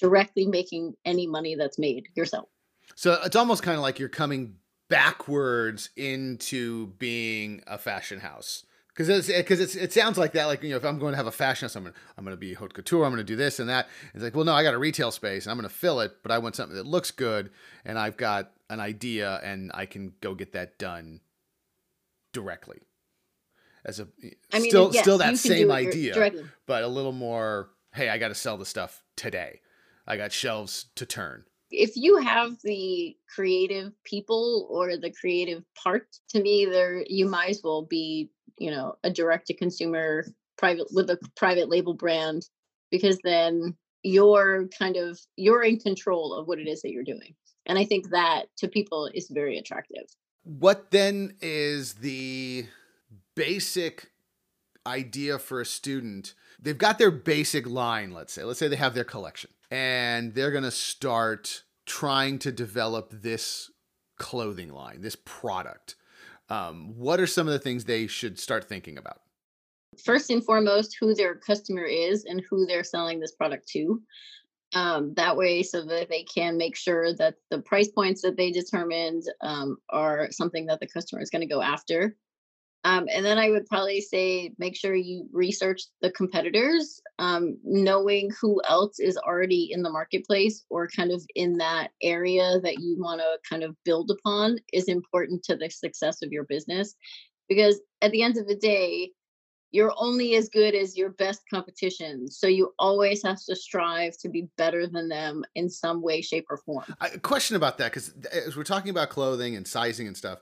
directly making any money that's made yourself
so it's almost kind of like you're coming backwards into being a fashion house. Because it's, eh, because it's, it sounds like that. Like, you know, if I'm going to have a fashion house, I'm going to, I'm going to be haute couture, I'm going to do this and that. It's like, well, no, I got a retail space and I'm going to fill it, but I want something that looks good and I've got an idea and I can go get that done directly. As a, eh, I mean, still, yes, still that same idea, directly. but a little more, hey, I got to sell the stuff today. I got shelves to turn
if you have the creative people or the creative part to me there you might as well be you know a direct to consumer private with a private label brand because then you're kind of you're in control of what it is that you're doing and i think that to people is very attractive.
What then is the basic idea for a student they've got their basic line let's say let's say they have their collection and they're going to start trying to develop this clothing line, this product. Um, what are some of the things they should start thinking about?
First and foremost, who their customer is and who they're selling this product to. Um, that way, so that they can make sure that the price points that they determined um, are something that the customer is going to go after. Um, and then I would probably say make sure you research the competitors, um, knowing who else is already in the marketplace or kind of in that area that you want to kind of build upon is important to the success of your business. Because at the end of the day, you're only as good as your best competition. So you always have to strive to be better than them in some way, shape, or form.
A question about that, because as we're talking about clothing and sizing and stuff,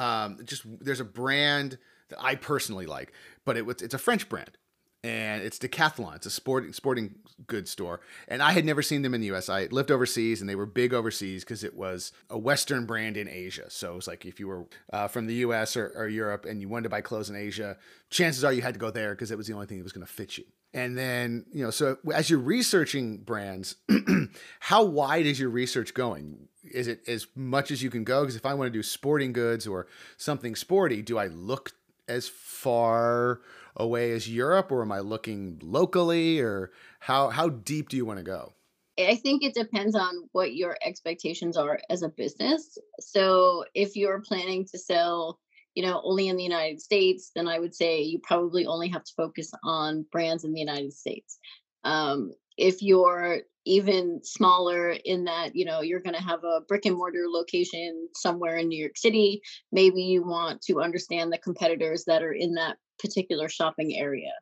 um, just there's a brand that I personally like, but it, it's a French brand and it's Decathlon. It's a sporting sporting goods store, and I had never seen them in the U.S. I lived overseas, and they were big overseas because it was a Western brand in Asia. So it was like if you were uh, from the U.S. Or, or, Europe and you wanted to buy clothes in Asia, chances are you had to go there because it was the only thing that was going to fit you. And then you know, so as you're researching brands, how wide is your research going? Is it as much as you can go? Because if I want to do sporting goods or something sporty, do I look as far away as Europe, or am I looking locally, or how how deep do you want to go?
I think it depends on what your expectations are as a business. So if you're planning to sell, you know, only in the United States, then I would say you probably only have to focus on brands in the United States. Um, if you're even smaller in that you know you're going to have a brick and mortar location somewhere in new york city maybe you want to understand the competitors that are in that particular shopping area.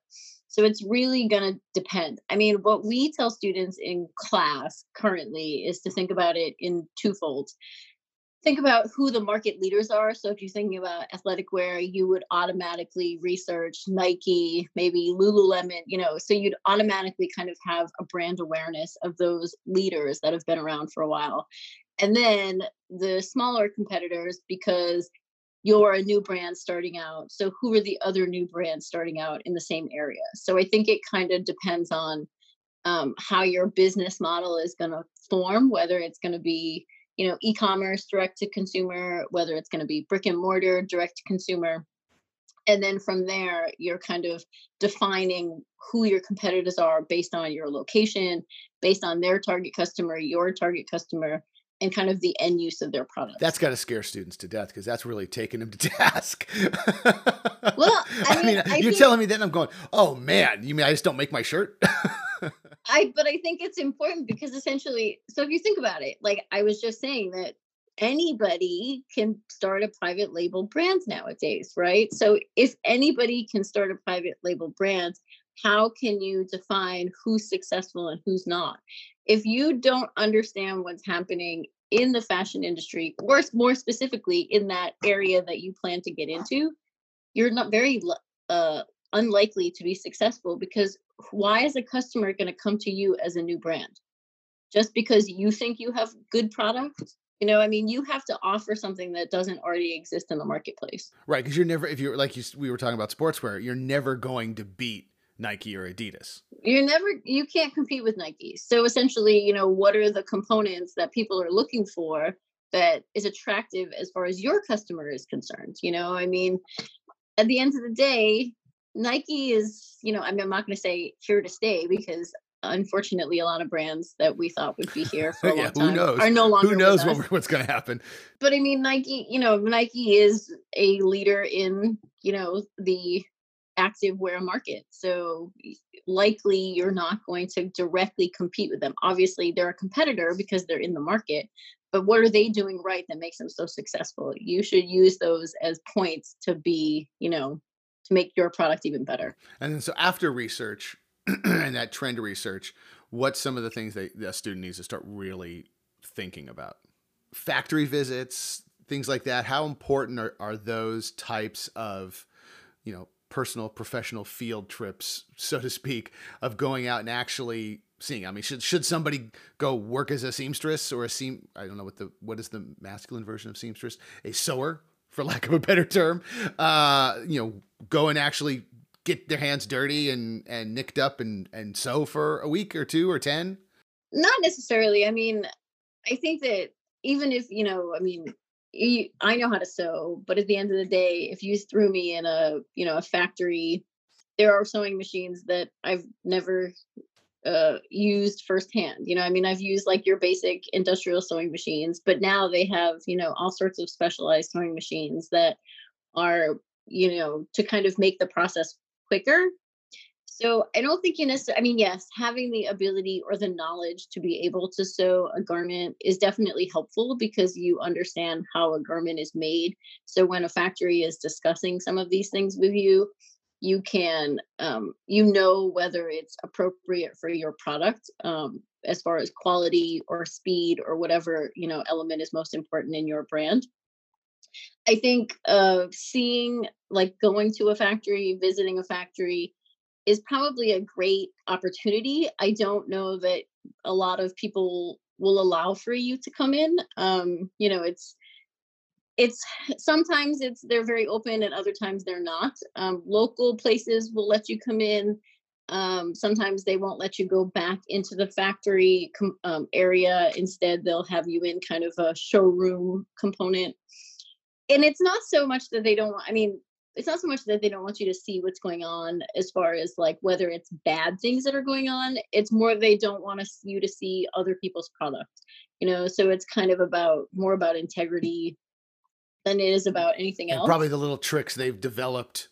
So it's really going to depend. I mean, what we tell students in class currently is to think about it in twofold. Think about who the market leaders are. So if you're thinking about athletic wear, you would automatically research Nike, maybe Lululemon, you know, so you'd automatically kind of have a brand awareness of those leaders that have been around for a while. And then the smaller competitors, because you're a new brand starting out. So who are the other new brands starting out in the same area? So I think it kind of depends on um, how your business model is going to form, whether it's going to be you know e-commerce direct to consumer, whether it's going to be brick and mortar direct to consumer. And then from there, you're kind of defining who your competitors are based on your location, based on their target customer, your target customer, and kind of the end use of their product.
That's got to scare students to death because that's really taking them to task.
well, I mean, I
mean you're telling me that I'm going, oh man, you mean I just don't make my shirt?
I, but I think it's important because essentially, so if you think about it, like I was just saying that anybody can start a private label brand nowadays, right? So if anybody can start a private label brand, how can you define who's successful and who's not? if you don't understand what's happening in the fashion industry, or more specifically in that area that you plan to get into, you're not very uh, unlikely to be successful because why is a customer going to come to you as a new brand? Just because you think you have good product? You know, I mean, you have to offer something that doesn't already exist in the marketplace.
Right. Because you're never, if you're like you, we were talking about sportswear, you're never going to beat Nike or Adidas.
You're never, you can't compete with Nike. So essentially, you know, what are the components that people are looking for that is attractive as far as your customer is concerned? You know, I mean, at the end of the day, Nike is, you know, I mean, I'm not going to say here to stay because unfortunately a lot of brands that we thought would be here for a yeah, long time
who knows?
are no longer
who knows what, what's going to happen?
But i mean nike you know nike is a leader in you know the active wear market so likely you're not going to directly compete with them. Obviously they're a competitor because they're in the market but what are they doing right that makes them so successful? You should use those as points to be you know to make your product even better.
And then so after research and that trend research, what's some of the things that a student needs to start really thinking about? Factory visits, things like that. How important are, are those types of, you know, personal professional field trips, so to speak, of going out and actually seeing? I mean, should should somebody go work as a seamstress or a seam? I don't know what the what is the masculine version of seamstress? A sewer, for lack of a better term. Uh, you know, go and actually get their hands dirty and and nicked up and and sew for a week or two or 10
not necessarily i mean i think that even if you know i mean you, i know how to sew but at the end of the day if you threw me in a you know a factory there are sewing machines that i've never uh, used firsthand. You know, I mean, I've used like your basic industrial sewing machines, but now they have, you know, all sorts of specialized sewing machines that are you know, to kind of make the process quicker. So I don't think you necessarily, I mean, yes, having the ability or the knowledge to be able to sew a garment is definitely helpful because you understand how a garment is made. So when a factory is discussing some of these things with you, you can, um, you know, whether it's appropriate for your product um, as far as quality or speed or whatever, you know, element is most important in your brand. I think uh, seeing like going to a factory, visiting a factory is probably a great opportunity. I don't know that a lot of people will allow for you to come in. Um, you know, it's it's sometimes it's they're very open and other times they're not. Um, local places will let you come in. Um, sometimes they won't let you go back into the factory com- um, area. Instead, they'll have you in kind of a showroom component and it's not so much that they don't i mean it's not so much that they don't want you to see what's going on as far as like whether it's bad things that are going on it's more they don't want you to see other people's product you know so it's kind of about more about integrity than it is about anything else.
and probably the little tricks they've developed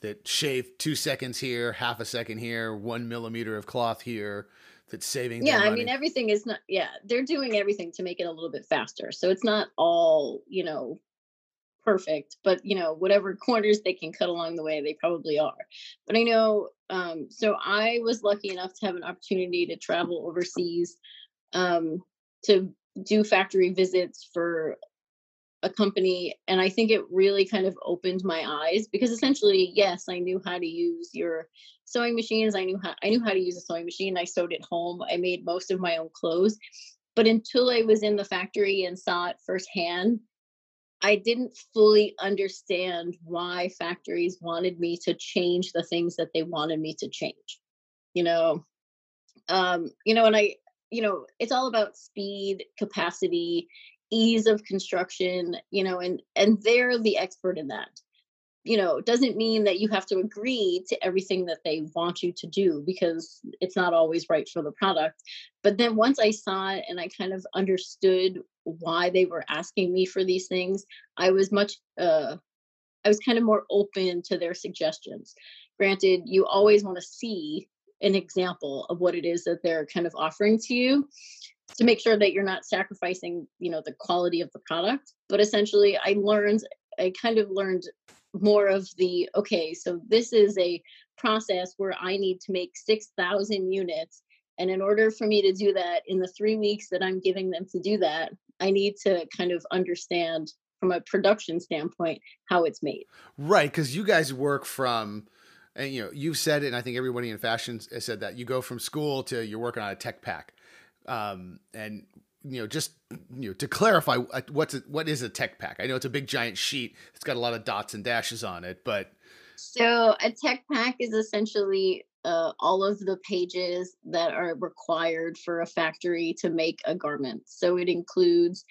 that shave two seconds here half a second here one millimeter of cloth here that's saving
yeah i mean everything is not yeah they're doing everything to make it a little bit faster. So it's not all you know perfect, but you know, whatever corners they can cut along the way, they probably are. But I know, um, so I was lucky enough to have an opportunity to travel overseas um, to do factory visits for a company and i think it really kind of opened my eyes because essentially yes i knew how to use your sewing machines i knew how i knew how to use a sewing machine i sewed at home i made most of my own clothes but until i was in the factory and saw it firsthand I didn't fully understand why factories wanted me to change the things that they wanted me to change. You know, um, you know, and I, you know, it's all about speed, capacity, ease of construction, you know, and and they're the expert in that. You know doesn't mean that you have to agree to everything that they want you to do because it's not always right for the product. But then once i saw it and i kind of understood why they were asking me for these things i was much uh i was kind of more open to their suggestions. Granted you always want to see an example of what it is that they're kind of offering to you to make sure that you're not sacrificing you know the quality of the product but essentially i learned i kind of learned more of the okay so this is a process where i need to make 6000 units and in order for me to do that in the 3 weeks that i'm giving them to do that I need to kind of understand from a production standpoint how it's made.
Right, because you guys work from, and you know, you've said it, and I think everybody in fashion has said that you go from school to you're working on a tech pack, um, and you know, just you know, to clarify, uh, what's a, what is a tech pack? I know it's a big giant sheet. It's got a lot of dots and dashes on it, but
so a tech pack is essentially uh, all of the pages that are required for a factory to make a garment. So it includes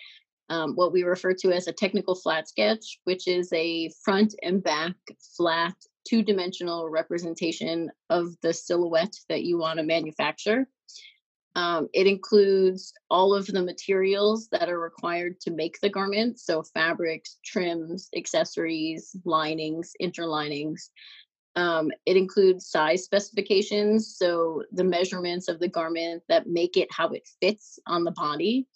um, what we refer to as a technical flat sketch, which is a front and back flat two dimensional representation of the silhouette that you want to manufacture. Um, it includes all of the materials that are required to make the garment. So, fabrics, trims, accessories, linings, interlinings. Um, it includes size specifications. So, the measurements of the garment that make it how it fits on the body.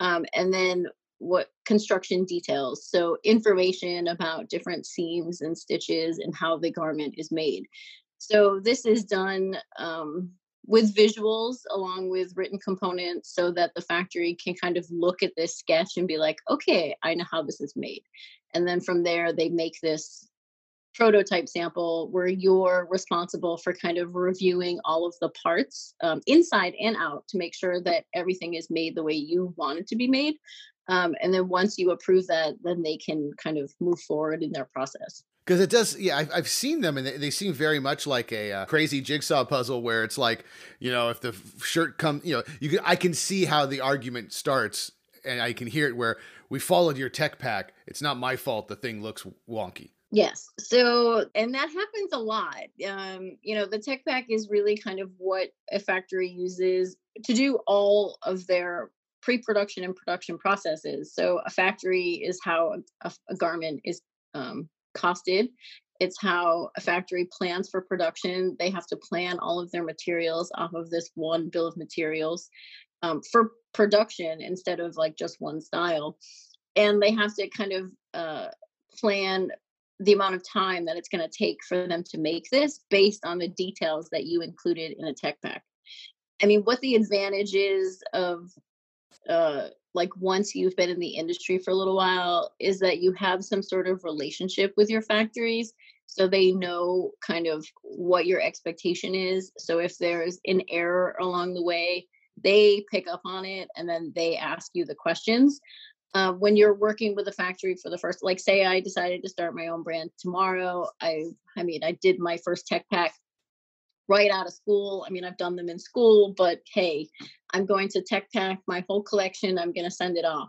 Um, and then what construction details. So, information about different seams and stitches and how the garment is made. So, this is done um, with visuals along with written components so that the factory can kind of look at this sketch and be like, okay, I know how this is made. And then from there, they make this prototype sample where you're responsible for kind of reviewing all of the parts um, inside and out to make sure that everything is made the way you want it to be made. Um, and then once you approve that, then they can kind of move forward in their process
because it does yeah I've, I've seen them and they, they seem very much like a uh, crazy jigsaw puzzle where it's like you know if the shirt comes you know you can i can see how the argument starts and i can hear it where we followed your tech pack. It's not my fault. The thing looks wonky.
Yes. So and that happens a lot. Um you know the tech pack is really kind of what a factory uses to do all of their pre-production and production processes. So a factory is how a, a garment is um, costed. It's how a factory plans for production. They have to plan all of their materials off of this one bill of materials um, for production instead of like just one style. And they have to kind of uh, plan the amount of time that it's going to take for them to make this based on the details that you included in a tech pack. I mean, what the advantage is of uh, like once you've been in the industry for a little while is that you have some sort of relationship with your factories so they know kind of what your expectation is. So if there's an error along the way they pick up on it and then they ask you the questions. Uh, when you're working with a factory for the first like say i decided to start my own brand tomorrow i i mean i did my first tech pack right out of school. I mean, I've done them in school, but hey, I'm going to tech pack my whole collection. I'm going to send it off.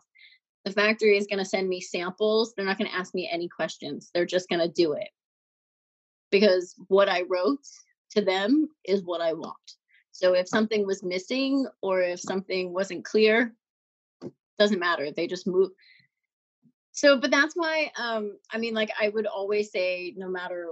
The factory is going to send me samples. They're not going to ask me any questions. They're just going to do it because what I wrote to them is what I want. So if something was missing or if something wasn't clear, doesn't matter. They just move. So, but that's why, um, I mean, like I would always say, no matter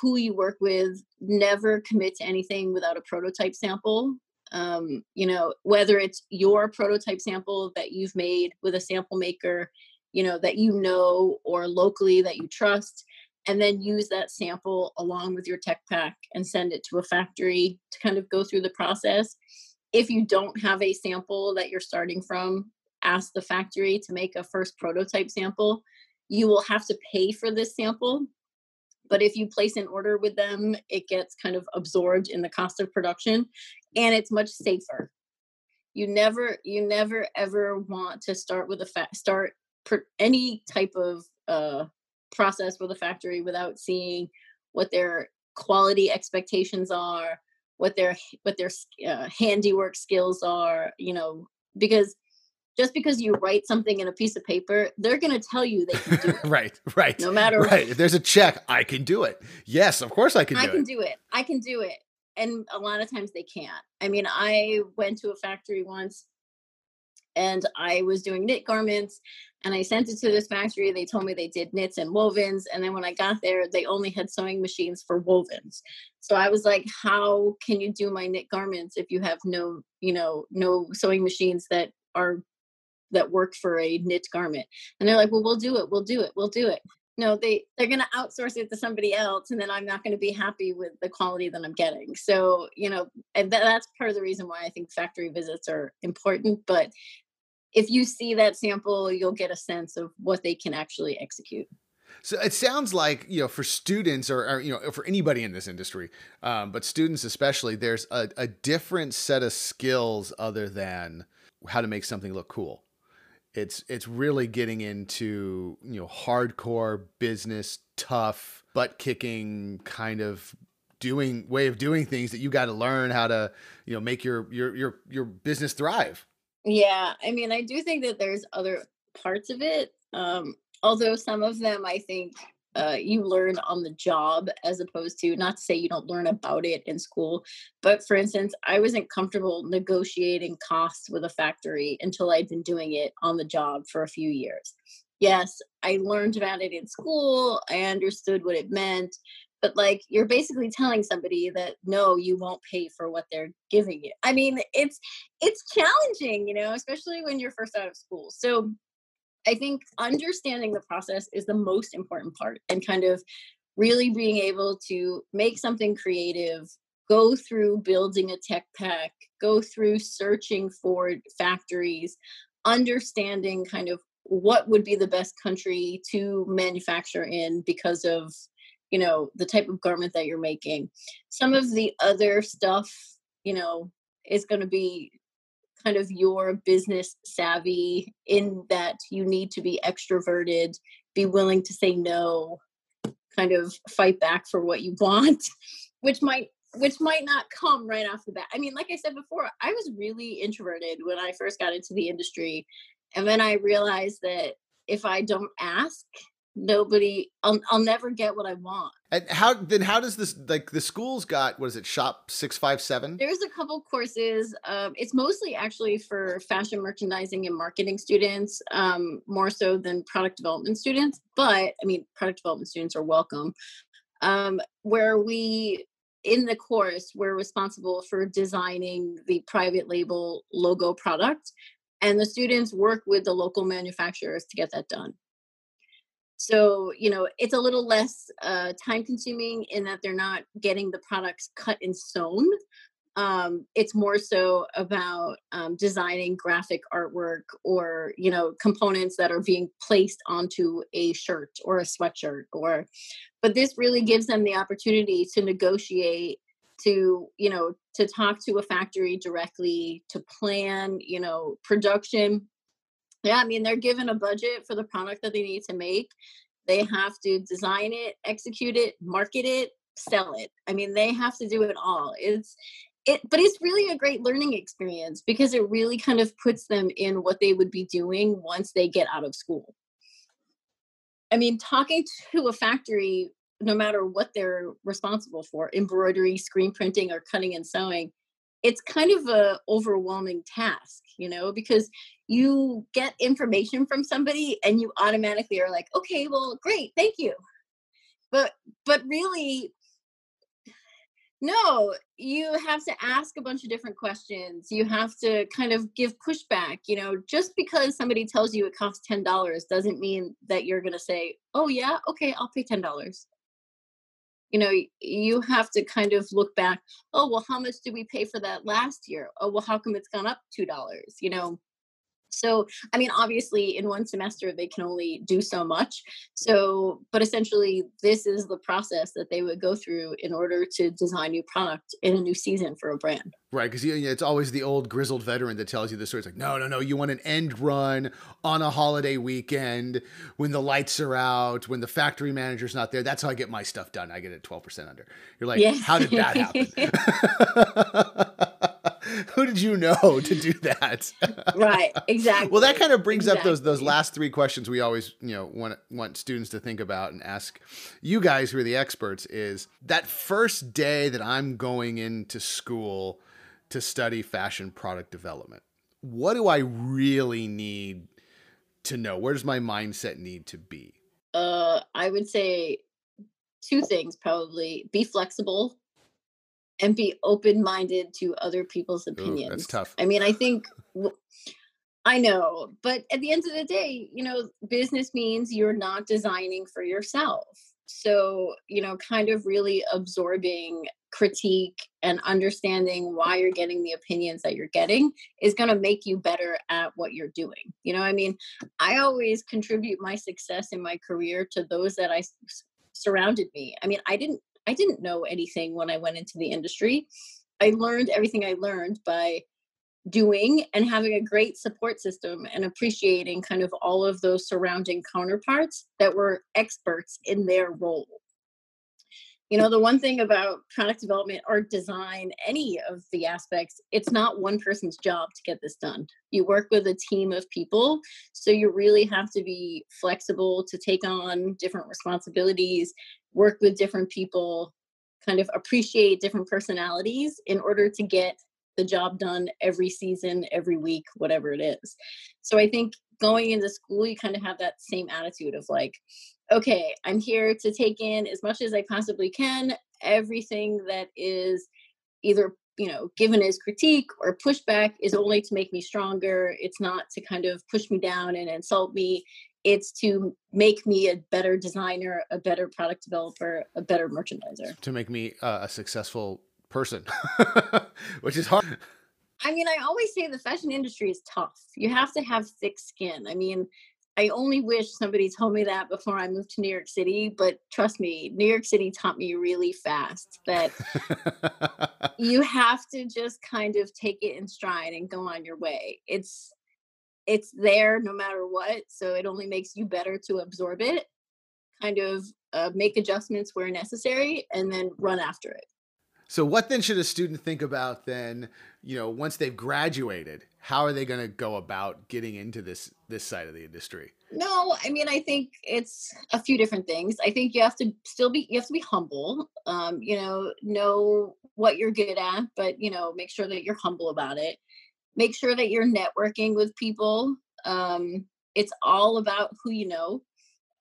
who you work with never commit to anything without a prototype sample. Um, you know whether it's your prototype sample that you've made with a sample maker you know that you know or locally that you trust and then use that sample along with your tech pack and send it to a factory to kind of go through the process. If you don't have a sample that you're starting from ask the factory to make a first prototype sample. You will have to pay for this sample but if you place an order with them, it gets kind of absorbed in the cost of production and it's much safer. You never, you never ever want to start with a fa- start per, any type of uh, process with a factory without seeing what their quality expectations are, what their what their uh, handiwork skills are. You know, because just because you write something in a piece of paper, they're going to tell you they can do it.
right, right.
No matter
right. What. If there's a check, I can do it. Yes, of course I can do
I
it.
can do it. I can do it. And a lot of times they can't. I mean, I went to a factory once and I was doing knit garments and I sent it to this factory. They told me they did knits and wovens. And then when I got there, they only had sewing machines for wovens. So I was like, how can you do my knit garments if you have no, you know, no sewing machines that are that work for a knit garment and they're like well we'll do it we'll do it we'll do it no they they're going to outsource it to somebody else and then i'm not going to be happy with the quality that i'm getting so you know and that's part of the reason why i think factory visits are important but if you see that sample, you'll get a sense of what they can actually execute.
So it sounds like you know for students or, or you know for anybody in this industry, um, but students especially, there's a, a different set of skills other than how to make something look cool. It's it's really getting into you know hardcore business, tough, butt kicking kind of doing way of doing things that you got to learn how to you know make your your your your business thrive.
Yeah, I mean, I do think that there's other parts of it. Um, although some of them I think uh, you learn on the job as opposed to not to say you don't learn about it in school but for instance i wasn't comfortable negotiating costs with a factory until i'd been doing it on the job for a few years. Yes i learned about it in school i understood what it meant but like you're basically telling somebody that no you won't pay for what they're giving you. I mean it's it's challenging you know especially when you're first out of school. So I think understanding the process is the most important part and kind of really being able to make something creative, go through building a tech pack, go through searching for factories, understanding kind of what would be the best country to manufacture in because of you know the type of garment that you're making. Some of the other stuff you know is going to be kind of your business savvy in that you need to be extroverted, be willing to say no, kind of fight back for what you want, which might which might not come right off the bat. I mean, like I said before, I was really introverted when I first got into the industry. And then I realized that if I don't ask, nobody I'll, I'll never get what i want.
And how then how does this like the schools got what is it shop 657
there's a couple courses um, it's mostly actually for fashion merchandising and marketing students um, more so than product development students but i mean product development students are welcome. Um, where we in the course we're responsible for designing the private label logo product and the students work with the local manufacturers to get that done so you know it's a little less uh, time consuming in that they're not getting the products cut and sewn um, it's more so about um, designing graphic artwork or you know components that are being placed onto a shirt or a sweatshirt or but this really gives them the opportunity to negotiate to you know to talk to a factory directly to plan you know production yeah, I mean, they're given a budget for the product that they need to make. They have to design it, execute it, market it, sell it. I mean, they have to do it all. It's it, but it's really a great learning experience because it really kind of puts them in what they would be doing once they get out of school. I mean, talking to a factory, no matter what they're responsible for, embroidery, screen printing, or cutting and sewing, it's kind of a overwhelming task, you know, because you get information from somebody and you automatically are like okay well great thank you. But but really no you have to ask a bunch of different questions. You have to kind of give pushback you know just because somebody tells you it costs $10 doesn't mean that you're going to say oh yeah okay i'll pay $10 you know you have to kind of look back oh well how much did we pay for that last year? Oh well how come it's gone up $2 you know so, I mean, obviously, in one semester, they can only do so much. So, but essentially, this is the process that they would go through in order to design new product in a new season for a brand.
Right. Because it's always the old grizzled veteran that tells you the story. It's like, no, no, no. You want an end run on a holiday weekend when the lights are out, when the factory manager's not there. That's how I get my stuff done. I get it 12% under. You're like, how did that happen? who did you know to do that?
right, exactly.
well, that kind of brings exactly. up those those last three questions we always you know want want students to think about and ask you guys who are the experts. Is that first day that I'm going into school to study fashion product development? What do I really need to know? Where does my mindset need to be?
Uh, I would say two things probably: be flexible and be open minded to other people's opinions. Ooh,
that's tough.
I mean, I think I know, but at the end of the day, you know, business means you're not designing for yourself. so you know kind of really absorbing critique and understanding why you're getting the opinions that you're getting is going to make you better at what you're doing you know i mean i always contribute my success in my career to those that I surrounded me i mean i didn't i didn't know anything when i went into the industry i learned everything i learned by doing and having a great support system and appreciating kind of all of those surrounding counterparts that were experts in their role. You know, the one thing about product development or design, any of the aspects, it's not one person's job to get this done. You work with a team of people. So you really have to be flexible to take on different responsibilities, work with different people, kind of appreciate different personalities in order to get the job done every season, every week, whatever it is. So I think going into school, you kind of have that same attitude of like, okay, I'm here to take in as much as I possibly can, everything that is either you know given as critique or pushback is only to make me stronger it's not to kind of push me down and insult me it's to make me a better designer a better product developer a better merchandiser
to make me uh, a successful person, which is hard.
I mean, I always say the fashion industry is tough. You have to have thick skin. I mean, I only wish somebody told me that before I moved to New York City, but trust me, New York City taught me really fast that you have to just kind of take it in stride and go on your way. It's it's there no matter what, so it only makes you better to absorb it, kind of uh, make adjustments where necessary, and then run after it.
So, what then should a student think about then? You know, once they've graduated, how are they going to go about getting into this this side of the industry?
No, I mean, I think it's a few different things. I think you have to still be you have to be humble. Um, you know, know what you're good at, but you know, make sure that you're humble about it. Make sure that you're networking with people. Um, it's all about who you know.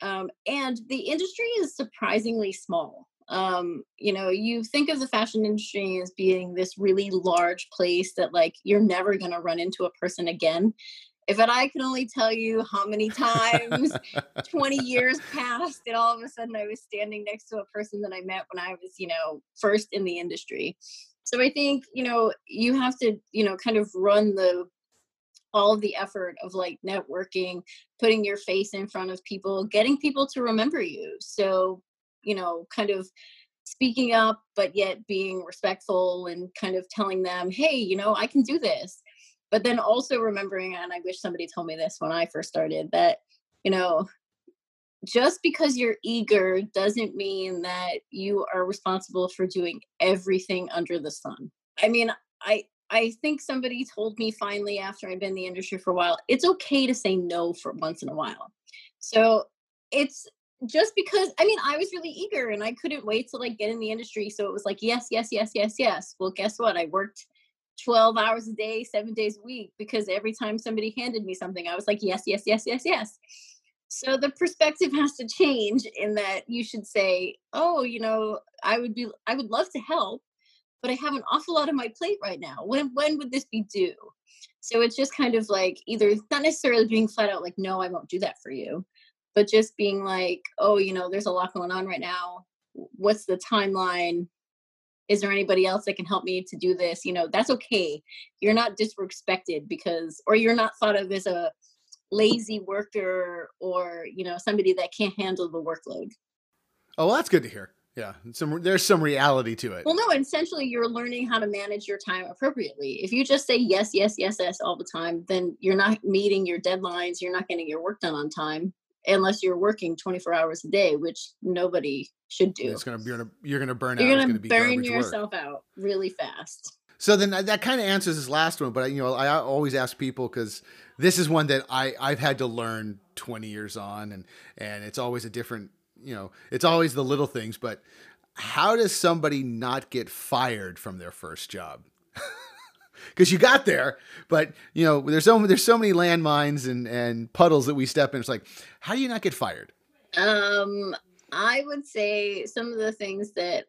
Um, and the industry is surprisingly small um you know you think of the fashion industry as being this really large place that like you're never going to run into a person again if i could only tell you how many times 20 years passed and all of a sudden i was standing next to a person that i met when i was you know first in the industry so i think you know you have to you know kind of run the all of the effort of like networking putting your face in front of people getting people to remember you so you know, kind of speaking up, but yet being respectful and kind of telling them, hey, you know, I can do this. But then also remembering, and I wish somebody told me this when I first started, that, you know, just because you're eager doesn't mean that you are responsible for doing everything under the sun. I mean, I I think somebody told me finally after I've been in the industry for a while, it's okay to say no for once in a while. So it's just because I mean I was really eager and I couldn't wait to like get in the industry. So it was like yes, yes, yes, yes, yes. Well, guess what? I worked 12 hours a day, seven days a week, because every time somebody handed me something, I was like, yes, yes, yes, yes, yes. So the perspective has to change in that you should say, oh, you know, I would be I would love to help, but I have an awful lot on my plate right now. When when would this be due? So it's just kind of like either not necessarily being flat out like, no, I won't do that for you but just being like, oh, you know, there's a lot going on right now. What's the timeline? Is there anybody else that can help me to do this? You know, that's okay. You're not disrespected because, or you're not thought of as a lazy worker or, you know, somebody that can't handle the workload.
Oh, well, that's good to hear. Yeah, some there's some reality to it.
Well, no, essentially you're learning how to manage your time appropriately. If you just say yes, yes, yes, yes all the time, then you're not meeting your deadlines, you're not getting your work done on time unless you're working 24 hours a day, which nobody should do.
It's gonna you're gonna you're gonna burn
you're
out.
You're
gonna
burn yourself work. out really fast.
So then that kind of answers this last one, but you know I always ask people because this is one that I I've had to learn 20 years on, and and it's always a different you know it's always the little things, but how does somebody not get fired from their first job? because you got there. But you know, there's so there's so many landmines and and puddles that we step in. It's like, how do you not get fired?
Um, I would say some of the things that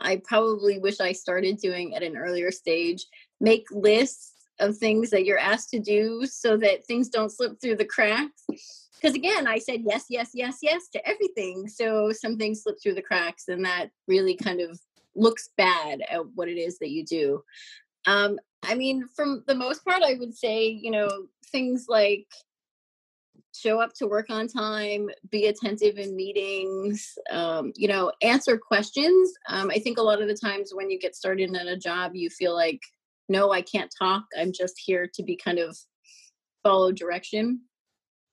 I probably wish I started doing at an earlier stage. Make lists of things that you're asked to do so that things don't slip through the cracks. because again, I said yes, yes, yes, yes to everything. So some things slip through the cracks, and that really kind of looks bad at what it is that you do. Um, I mean, from the most part, I would say, you know, things like show up to work on time, be attentive in meetings, um, you know, answer questions. Um, I think a lot of the times when you get started in a job, you feel like, no, I can't talk. I'm just here to be kind of follow direction.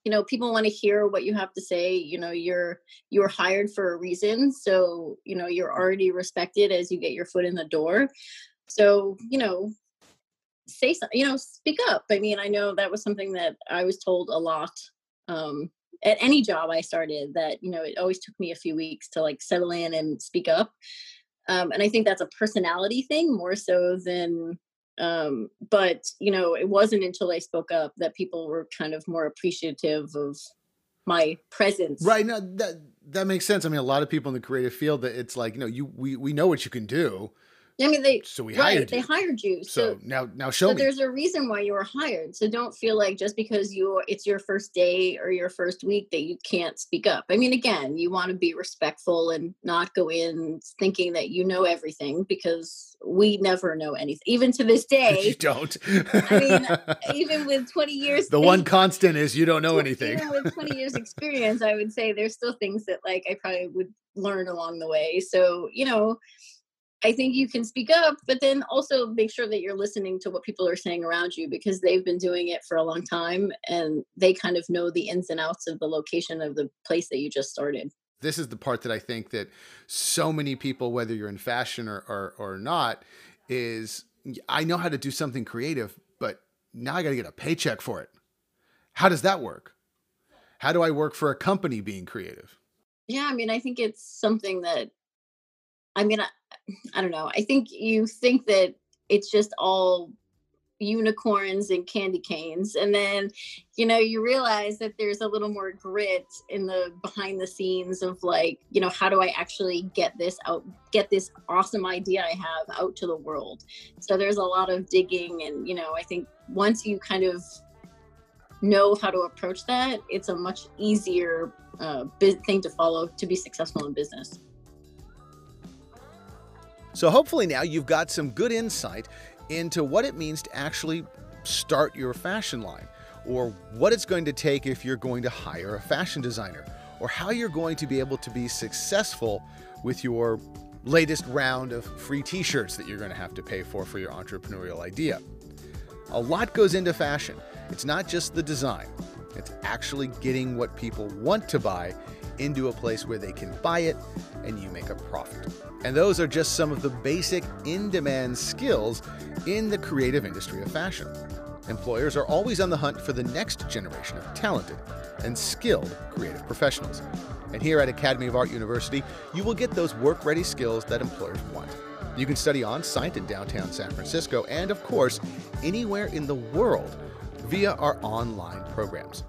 You know, people want to hear what you have to say. You know, you're you're hired for a reason, so you know you're already respected as you get your foot in the door. So you know, say something. You know, speak up. I mean, I know that was something that I was told a lot um, at any job I started that, you know, it always took me a few weeks to like settle in and speak up. Um, and I think that's a personality thing more so than, um, but, you know, it wasn't until I spoke up that people were kind of more appreciative of my presence.
Right. No, that, that makes sense. I mean, a lot of people in the creative field that it's like, you know, you, we, we know what you can do
I mean, they
so we
right,
hired
they
you.
hired you.
So,
So,
now now show
so
me.
there's a reason why you were hired. So don't feel like just because you it's your first day or your first week that you can't speak up. I mean, again, you want to be respectful and not go in thinking that you know everything because we never know anything. Even to this day, you
don't.
I mean, even with 20 years
the one constant is you don't know anything.
even with 20 years experience, I would say there's still things that like I probably would learn along the way. So, you know, I think you can speak up, but then also make sure that you're listening to what people are saying around you because they've been doing it for a long time and they kind of know the ins and outs of the location of the place that you just started.
this is the part that I think that so many people, whether you're in fashion or, or, or not, is I know how to do something creative, but now I got to get a paycheck for it. How does that work? How do I work for a company being creative?
Yeah, I mean, I think it's something that I mean, I, don't know. I think you think that it's just all unicorns and candy canes and then you know you realize that there's a little more grit in the behind the scenes of like you know how do i actually get this out get this awesome idea i have out to the world so there's a lot of digging and you know i think once you kind of know how to approach that it's a much easier uh, thing to follow to be successful in business
So hopefully now you've got some good insight into what it means to actually start your fashion line, or what it's going to take if you're going to hire a fashion designer, or how you're going to be able to be successful with your latest round of free t-shirts that you're going to have to pay for for your entrepreneurial idea. A lot goes into fashion. It's not just the design. It's actually getting what people want to buy into a place where they can buy it and you make a profit. And those are just some of the basic in demand skills in the creative industry of fashion. Employers are always on the hunt for the next generation of talented and skilled creative professionals. And here at Academy of Art University, you will get those work ready skills that employers want. You can study on site in downtown San Francisco and, of course, anywhere in the world via our online programs.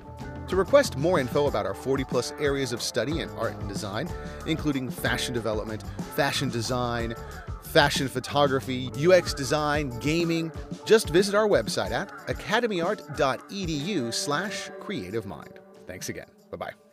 To request more info about our 40 plus areas of study in art and design, including fashion development, fashion design, fashion photography, UX design, gaming, just visit our website at academyart.edu slash creative mind. Thanks again. Bye-bye.